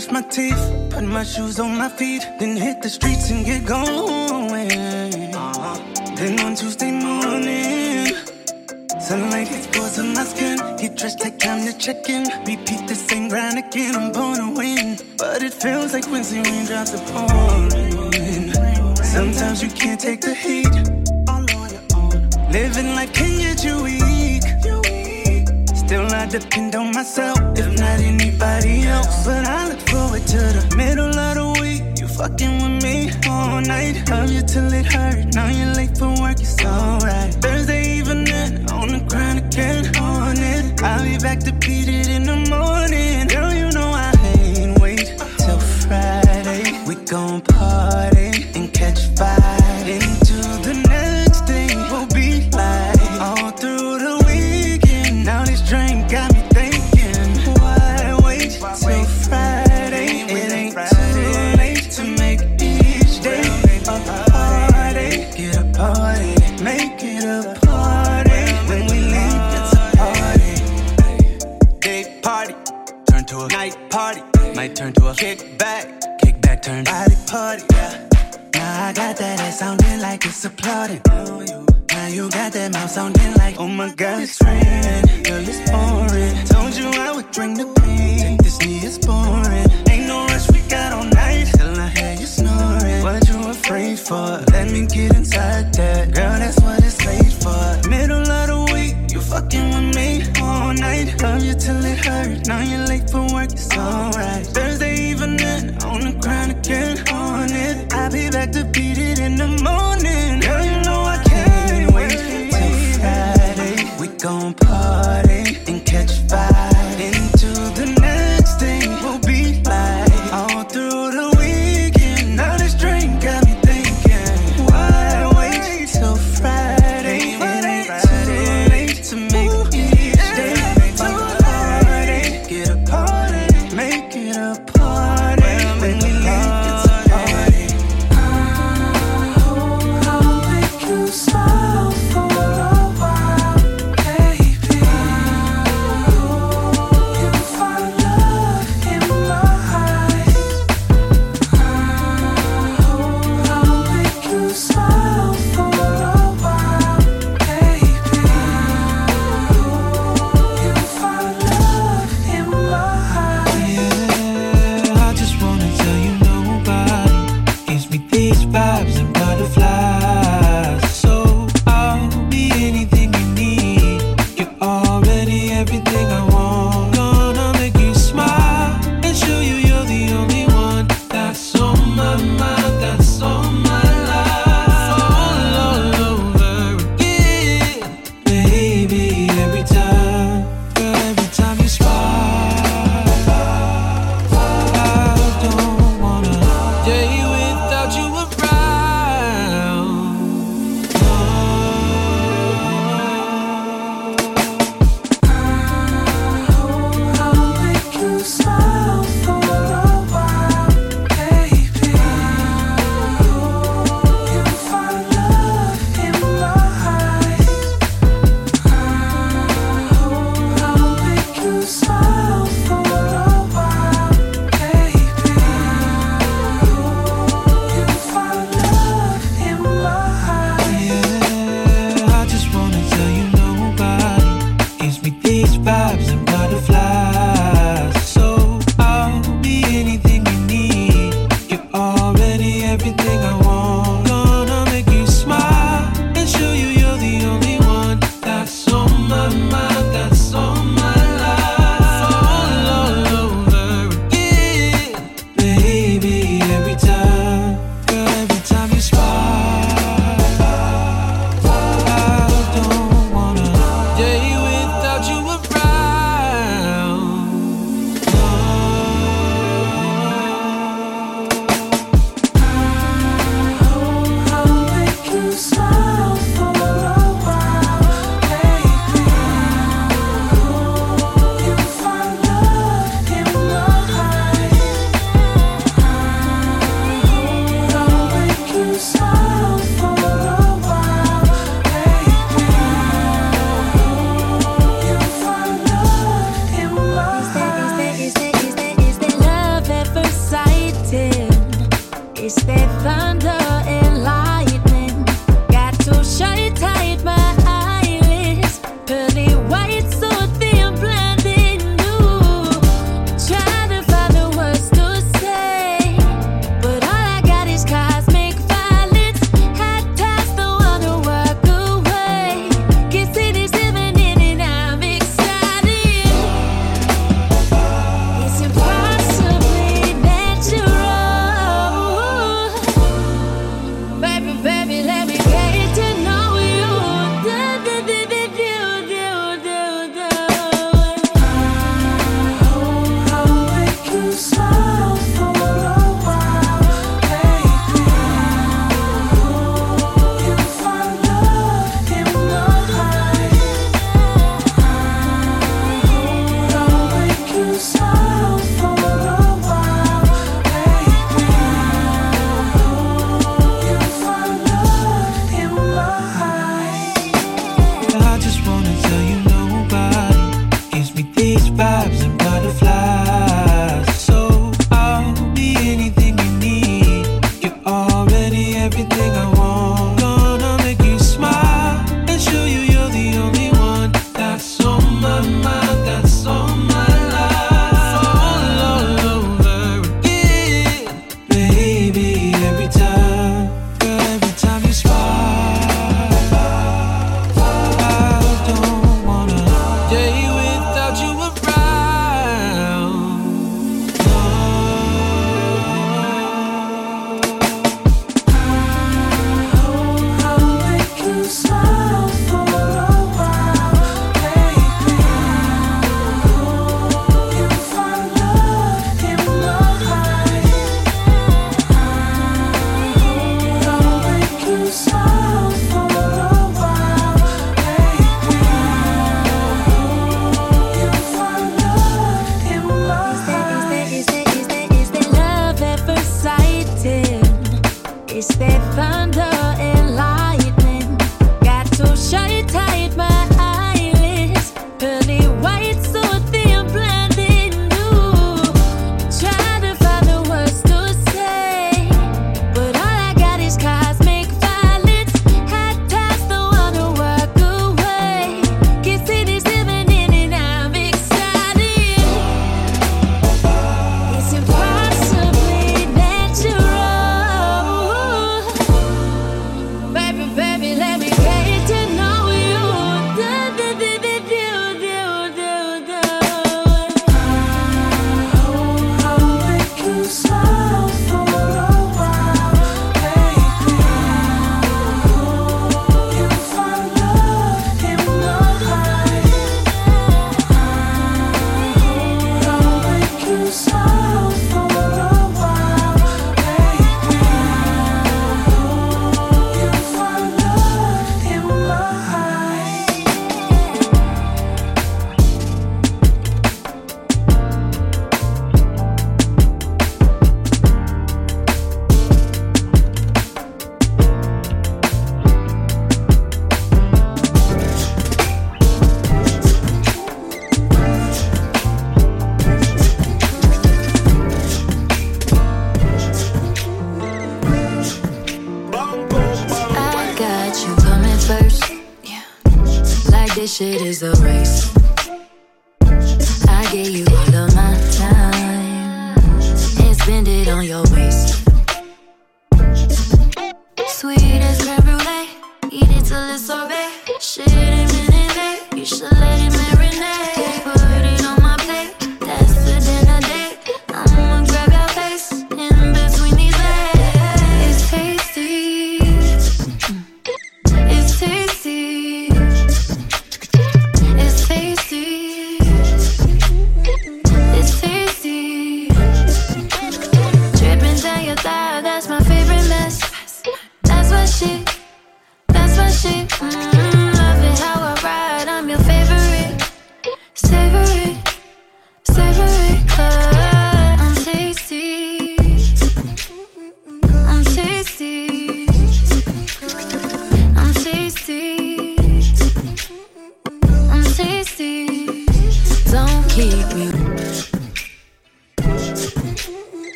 brush my teeth, put my shoes on my feet, then hit the streets and get going. Uh-huh. Then on Tuesday morning, sunlight hits pores on my skin. Get dressed, take time to check in. Repeat the same grind again. I'm born to win, but it feels like Wednesday raindrops are pouring. Sometimes you can't take the heat. Living life can get you weak. Still, I depend on myself, if not anybody else. But I look forward to the middle of the week. You fucking with me all night. Love you till it hurt. Now you're late for work, it's alright. Thursday evening, on the grind again, on it. I'll be back to beat it in the morning. Girl, you know I ain't wait till Friday. We gon'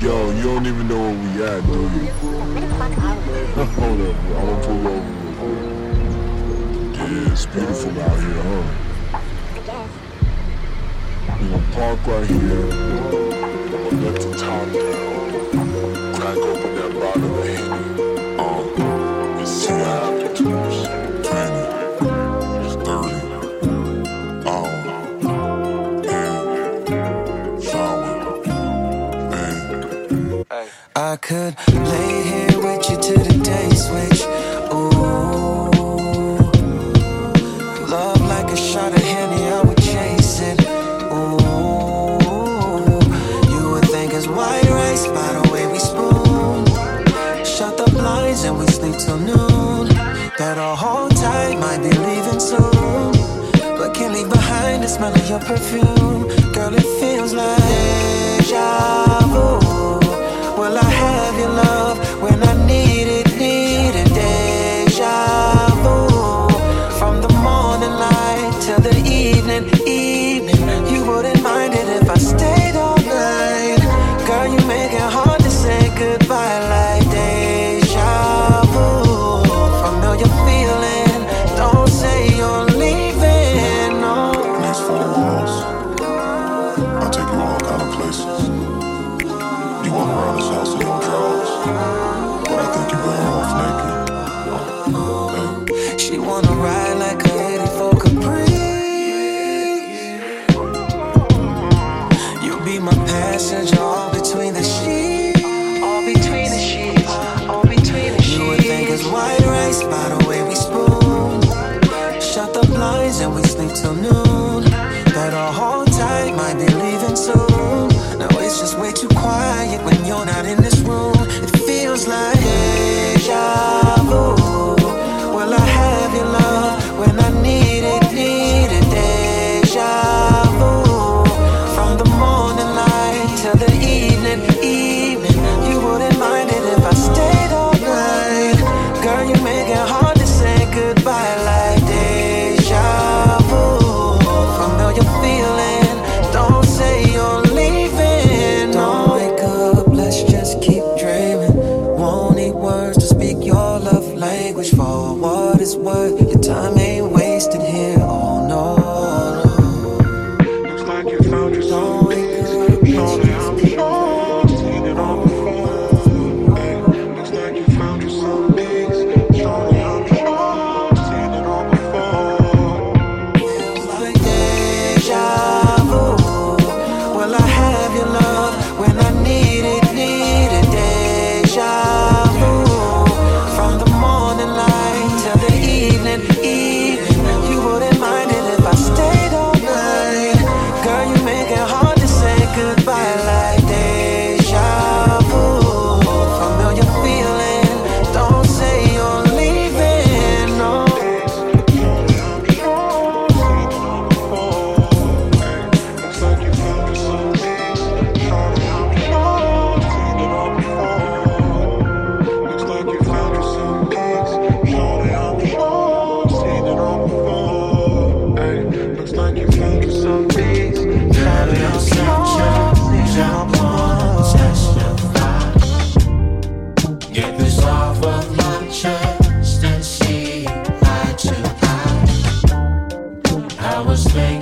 Yo, you don't even know where we at, do you? Hold up, I'm gonna pull over real quick. Yeah, it's beautiful out here, huh? I guess. We're gonna park right here. We're gonna let the top down. Crack open that bottle of Henny. Uh. and see how could lay here with you till the day switch. Ooh, love like a shot of Henny, I would chase it. Ooh, you would think it's white rice by the way we spoon. Shut the blinds and we sleep till noon. That our whole tight might be leaving soon, but can't leave behind the smell of your perfume.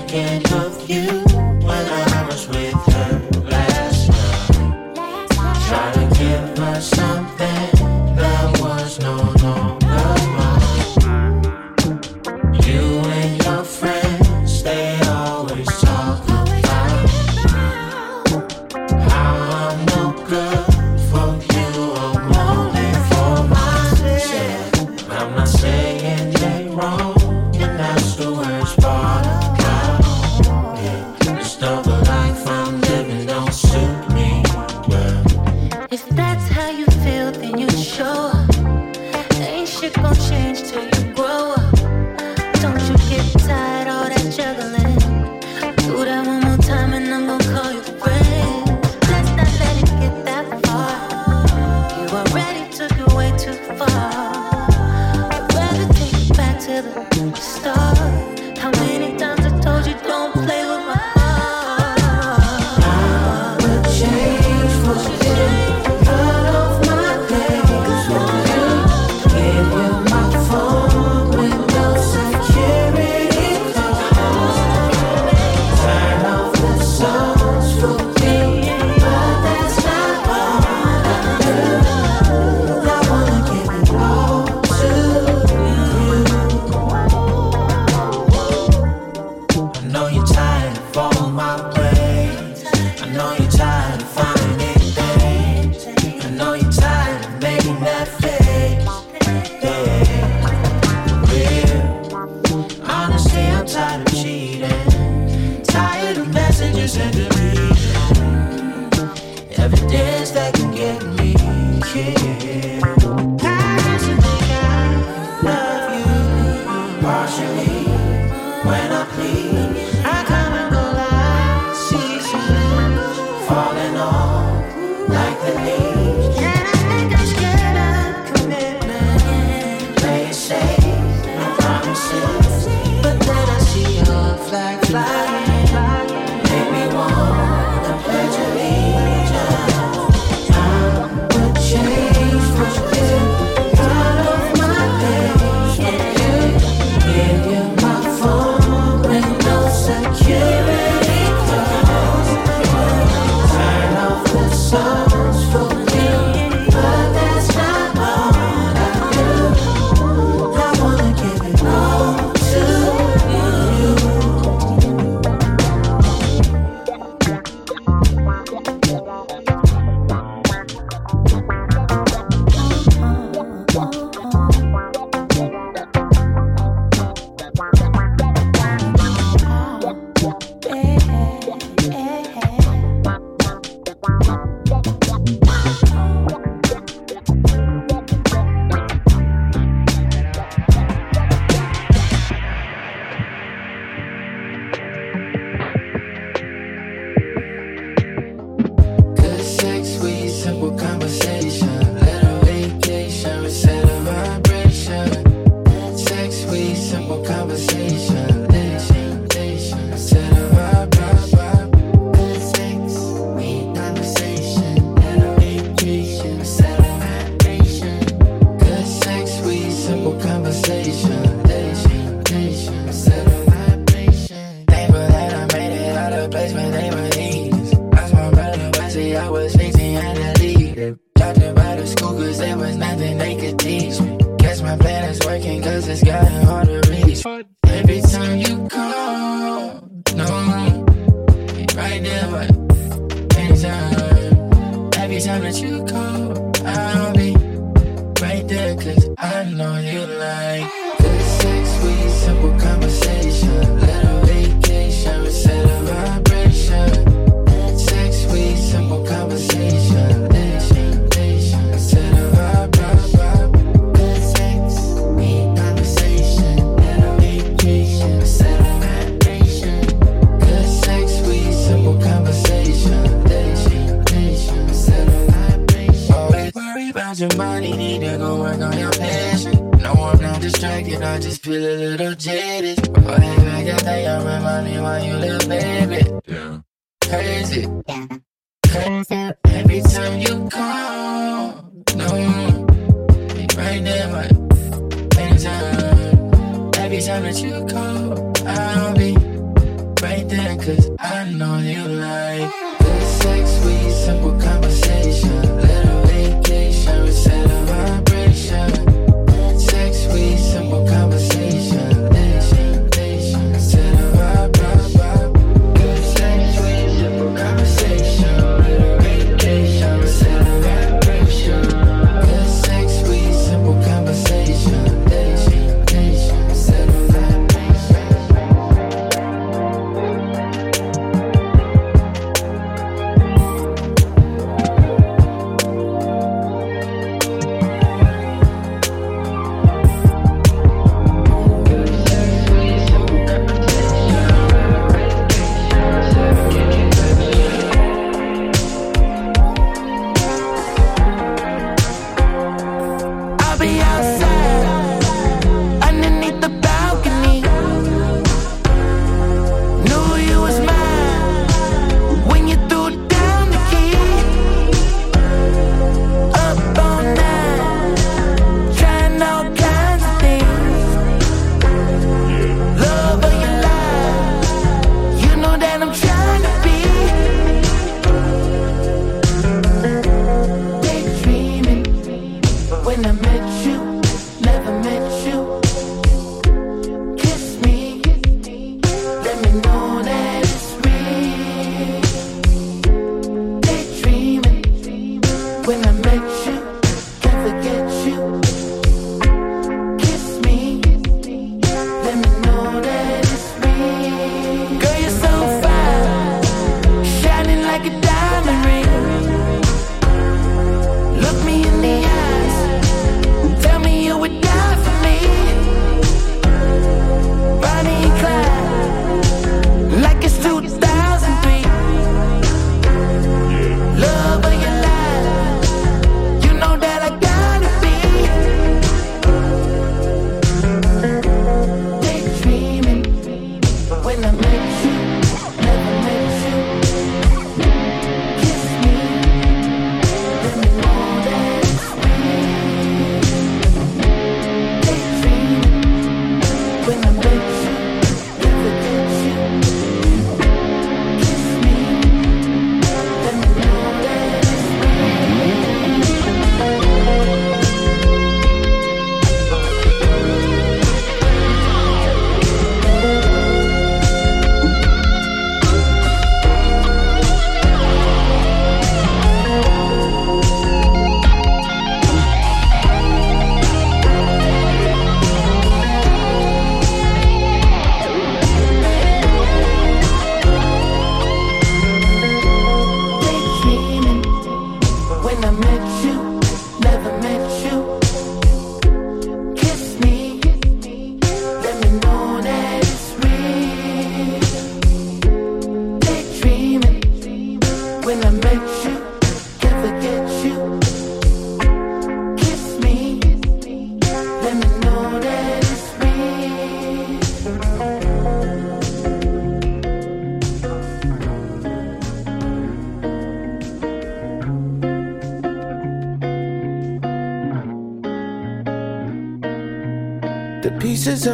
can't love you.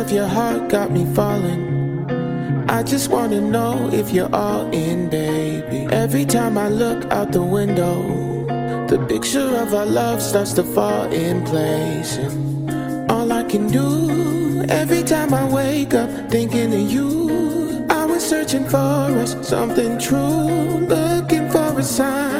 of your heart got me falling. I just wanna know if you're all in, baby. Every time I look out the window, the picture of our love starts to fall in place. And all I can do every time I wake up thinking of you. I was searching for us, something true, looking for a sign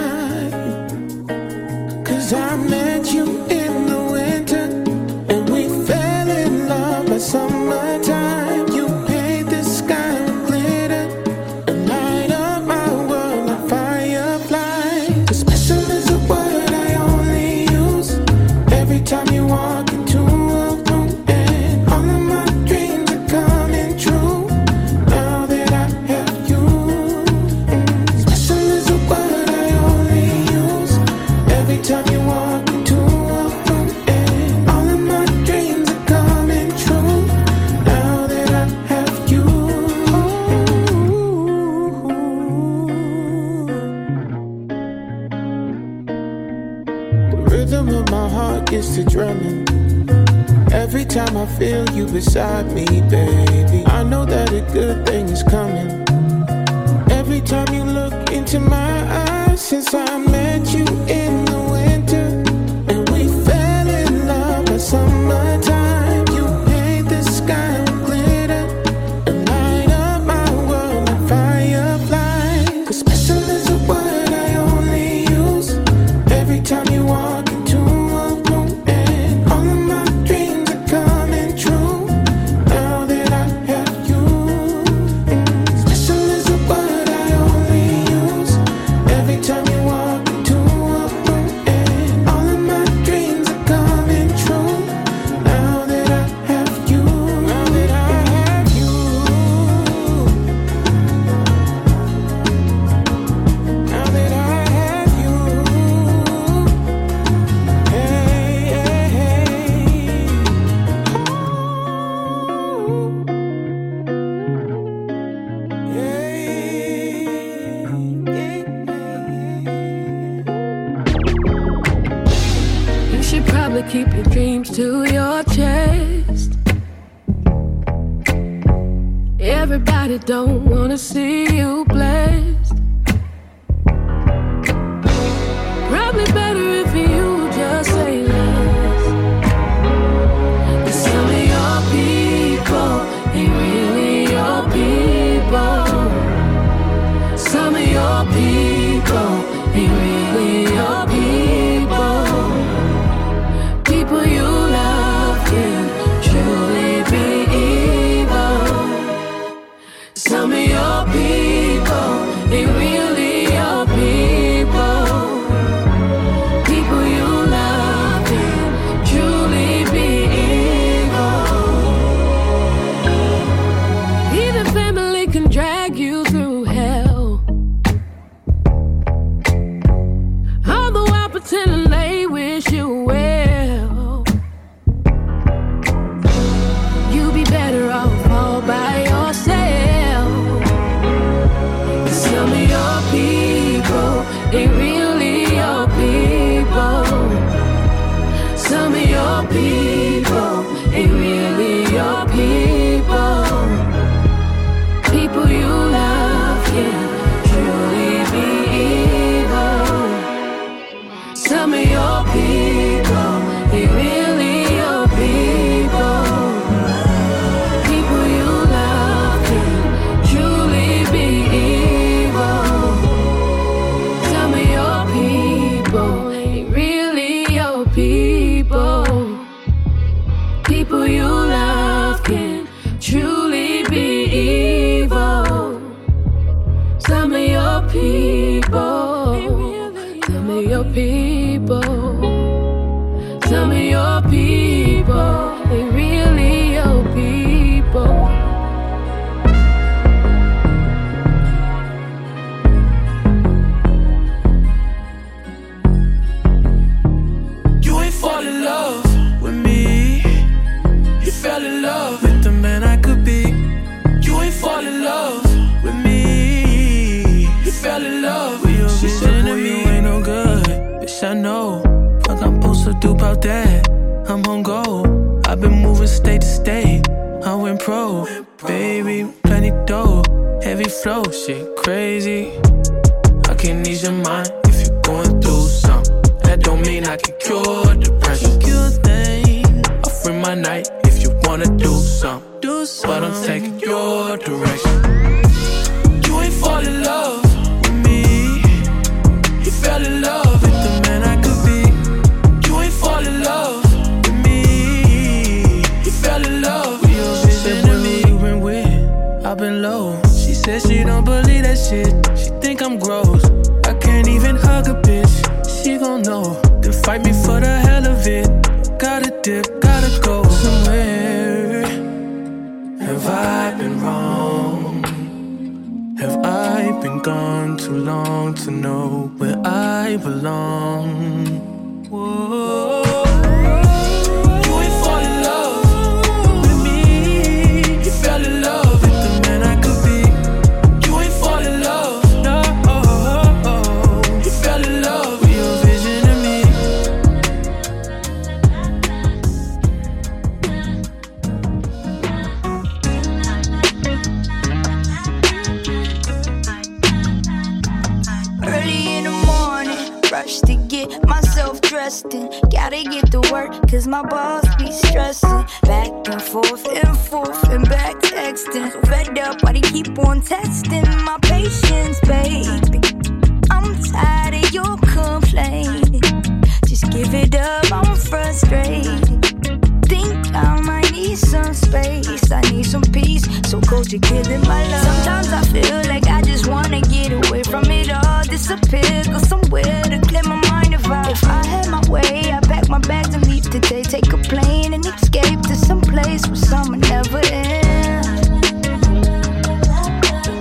disappear, go somewhere to clear my mind. If I, if I had my way, I pack my bags and leave today. Take a plane and escape to some place where summer never ends.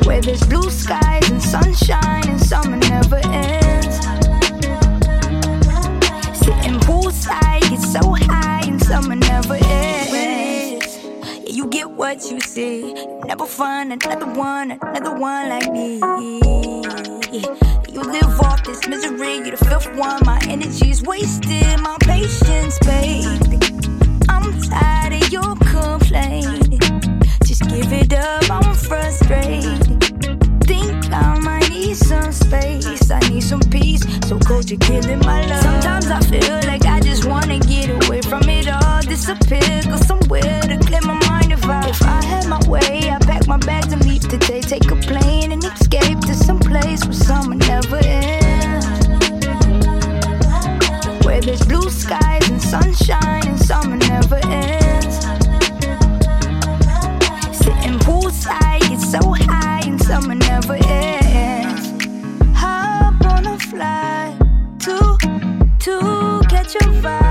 Where there's blue skies and sunshine and summer never ends. Sitting poolside, get so high and summer never ends. Yeah, you get what you see. Never find another one, another one like me. You live off this misery, you're the fifth one. My energy's wasted, my patience, baby. I'm tired of your complaining. Just give it up, I'm frustrated. Think I might need some space, I need some peace. So cold, you're killing my love. Sometimes I feel like I just wanna get away from it all, disappear, go somewhere to clear my mind. If I, if I had my way, I pack my bags and leave today. Take a plane and escape place where summer never ends. Where there's blue skies and sunshine and summer never ends. Sitting poolside, get so high and summer never ends. Hop on a flight to to catch a vibe,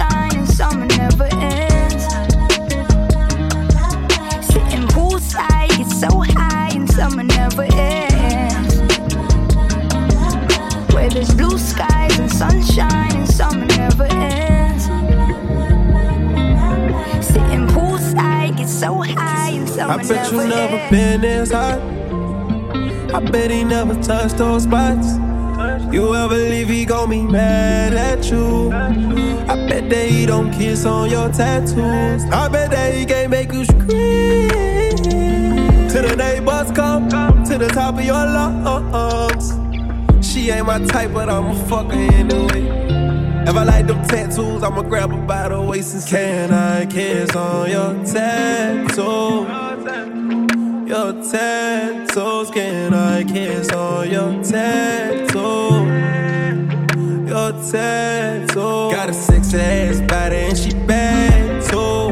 and summer never ends. Sitting poolside, get so high and summer never ends. Where there's blue skies and sunshine and summer never ends. Sitting poolside, get so high and summer I bet you never ends. been hot. I bet he never touched those spots. You ever leave, he gon' be mad at you. I bet that he don't kiss on your tattoos. I bet that he can't make you scream. Till the neighbors come to the top of your lungs. She ain't my type, but I'ma fuck her anyway. If I like them tattoos, I'ma grab by the waist and say, Can I kiss on your tattoo? Your tattoos, can I kiss on your tattoo? Tattoo. Got a sexy ass body and she bad too.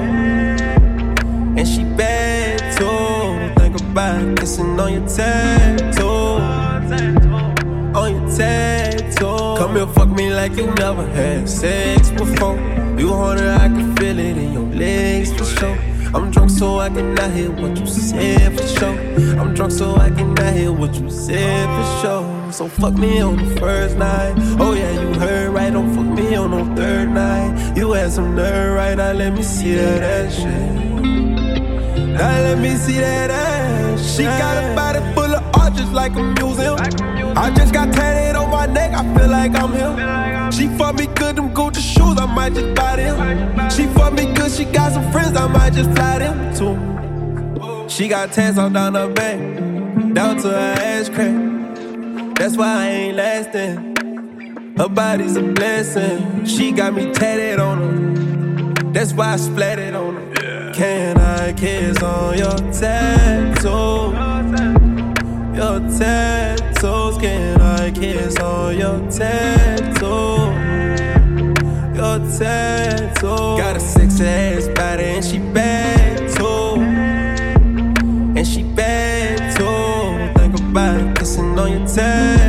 And she bad too. Think about kissing on your tattoo. On your tattoo. Come here, fuck me like you never had sex before. You horny, I can feel it in your legs for sure. I'm drunk so I cannot hear what you said for sure. I'm drunk so I cannot hear what you said for sure. So fuck me on the first night. Oh yeah, you heard right. Don't fuck me on no third night. You had some nerve right now. Let me see that ass shit. Now let me see that ass. She got a body full of art just like a museum. I just got tatted on my neck. I feel like I'm him. She fuck me good, them Gucci shoes. I might just buy them. She fuck me good. She got some friends. I might just fly them too. She got tats all down her back, down to her ass crack. That's why I ain't lasting. Her body's a blessing. She got me tatted on her. That's why I splatted on her. Can I kiss on your tattoo? Your tattoos. Can I kiss on your tattoo? Your tattoo. Got a sexy ass body and she bad kissing on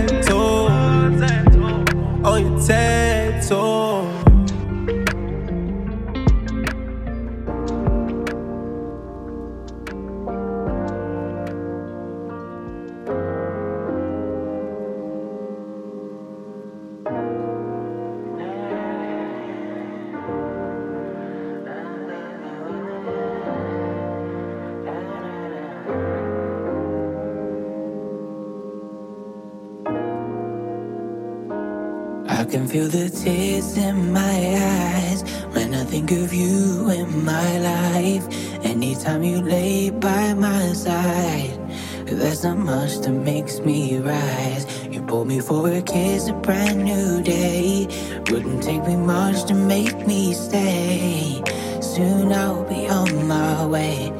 There's not much that makes me rise. You pulled me for a kiss a brand new day. Wouldn't take me much to make me stay. Soon I'll be on my way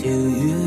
to you.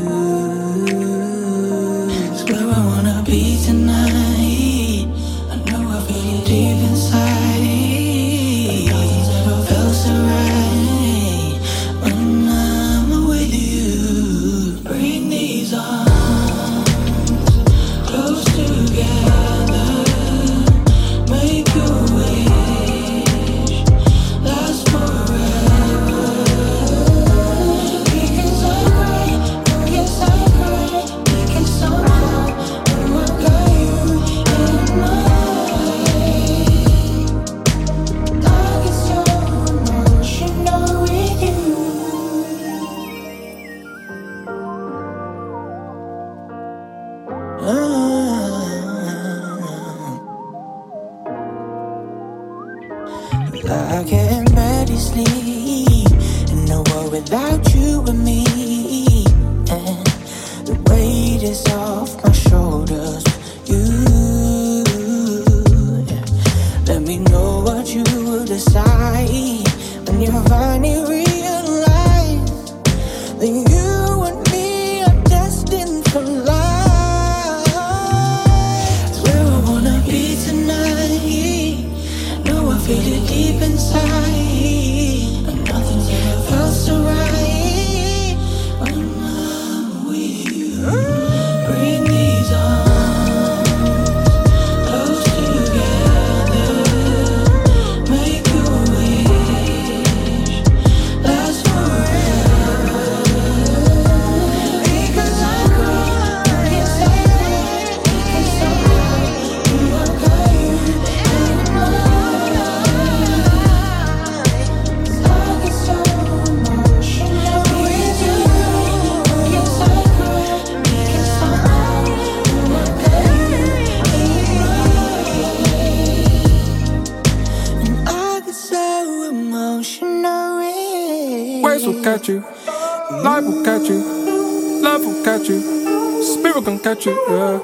with you, yeah.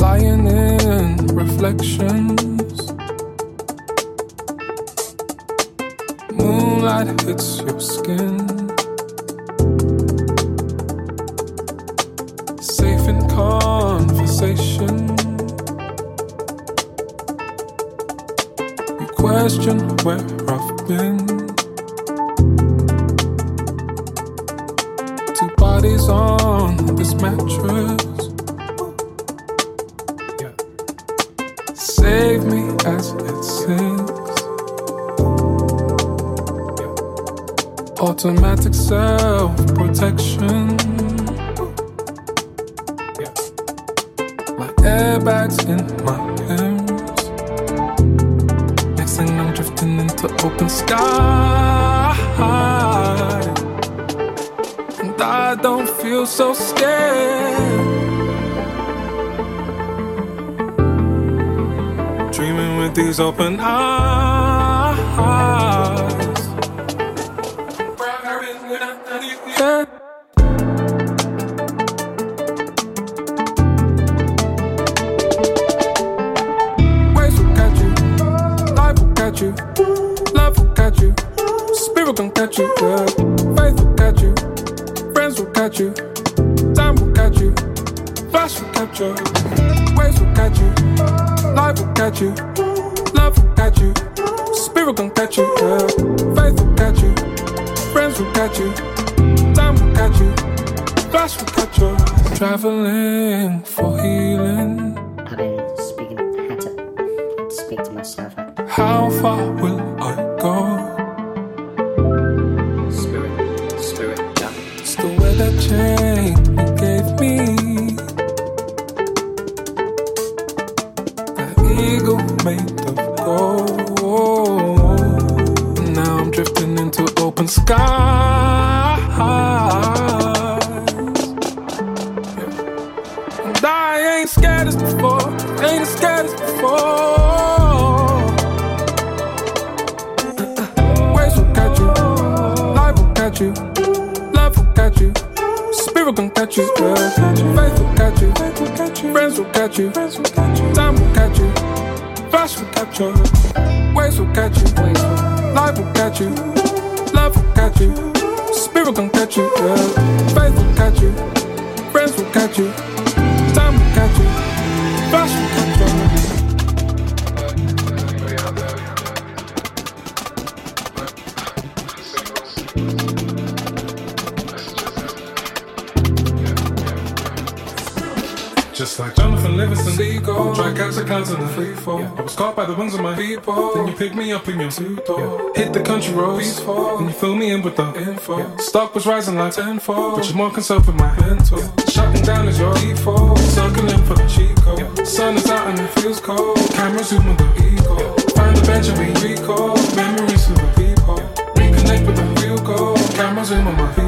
Lying in reflections, moonlight hits your skin. conversation. You question where I've been. Two bodies on this mattress. Yeah. Save me as it sinks. Yeah. Automatic self protection. I'm so scared. Dreaming with these open eyes. rose. And you fill me in with the info. Yeah. Stock was rising like tenfold. But you're more concerned with my mental. Yeah. Shutting down is your default. Circling for the Chico. Yeah. Sun is out and it feels cold. Camera zoom with the ego. Yeah. Find the bench and we recall. Memories of the people. Reconnect with the real goal. Camera zoom on my people.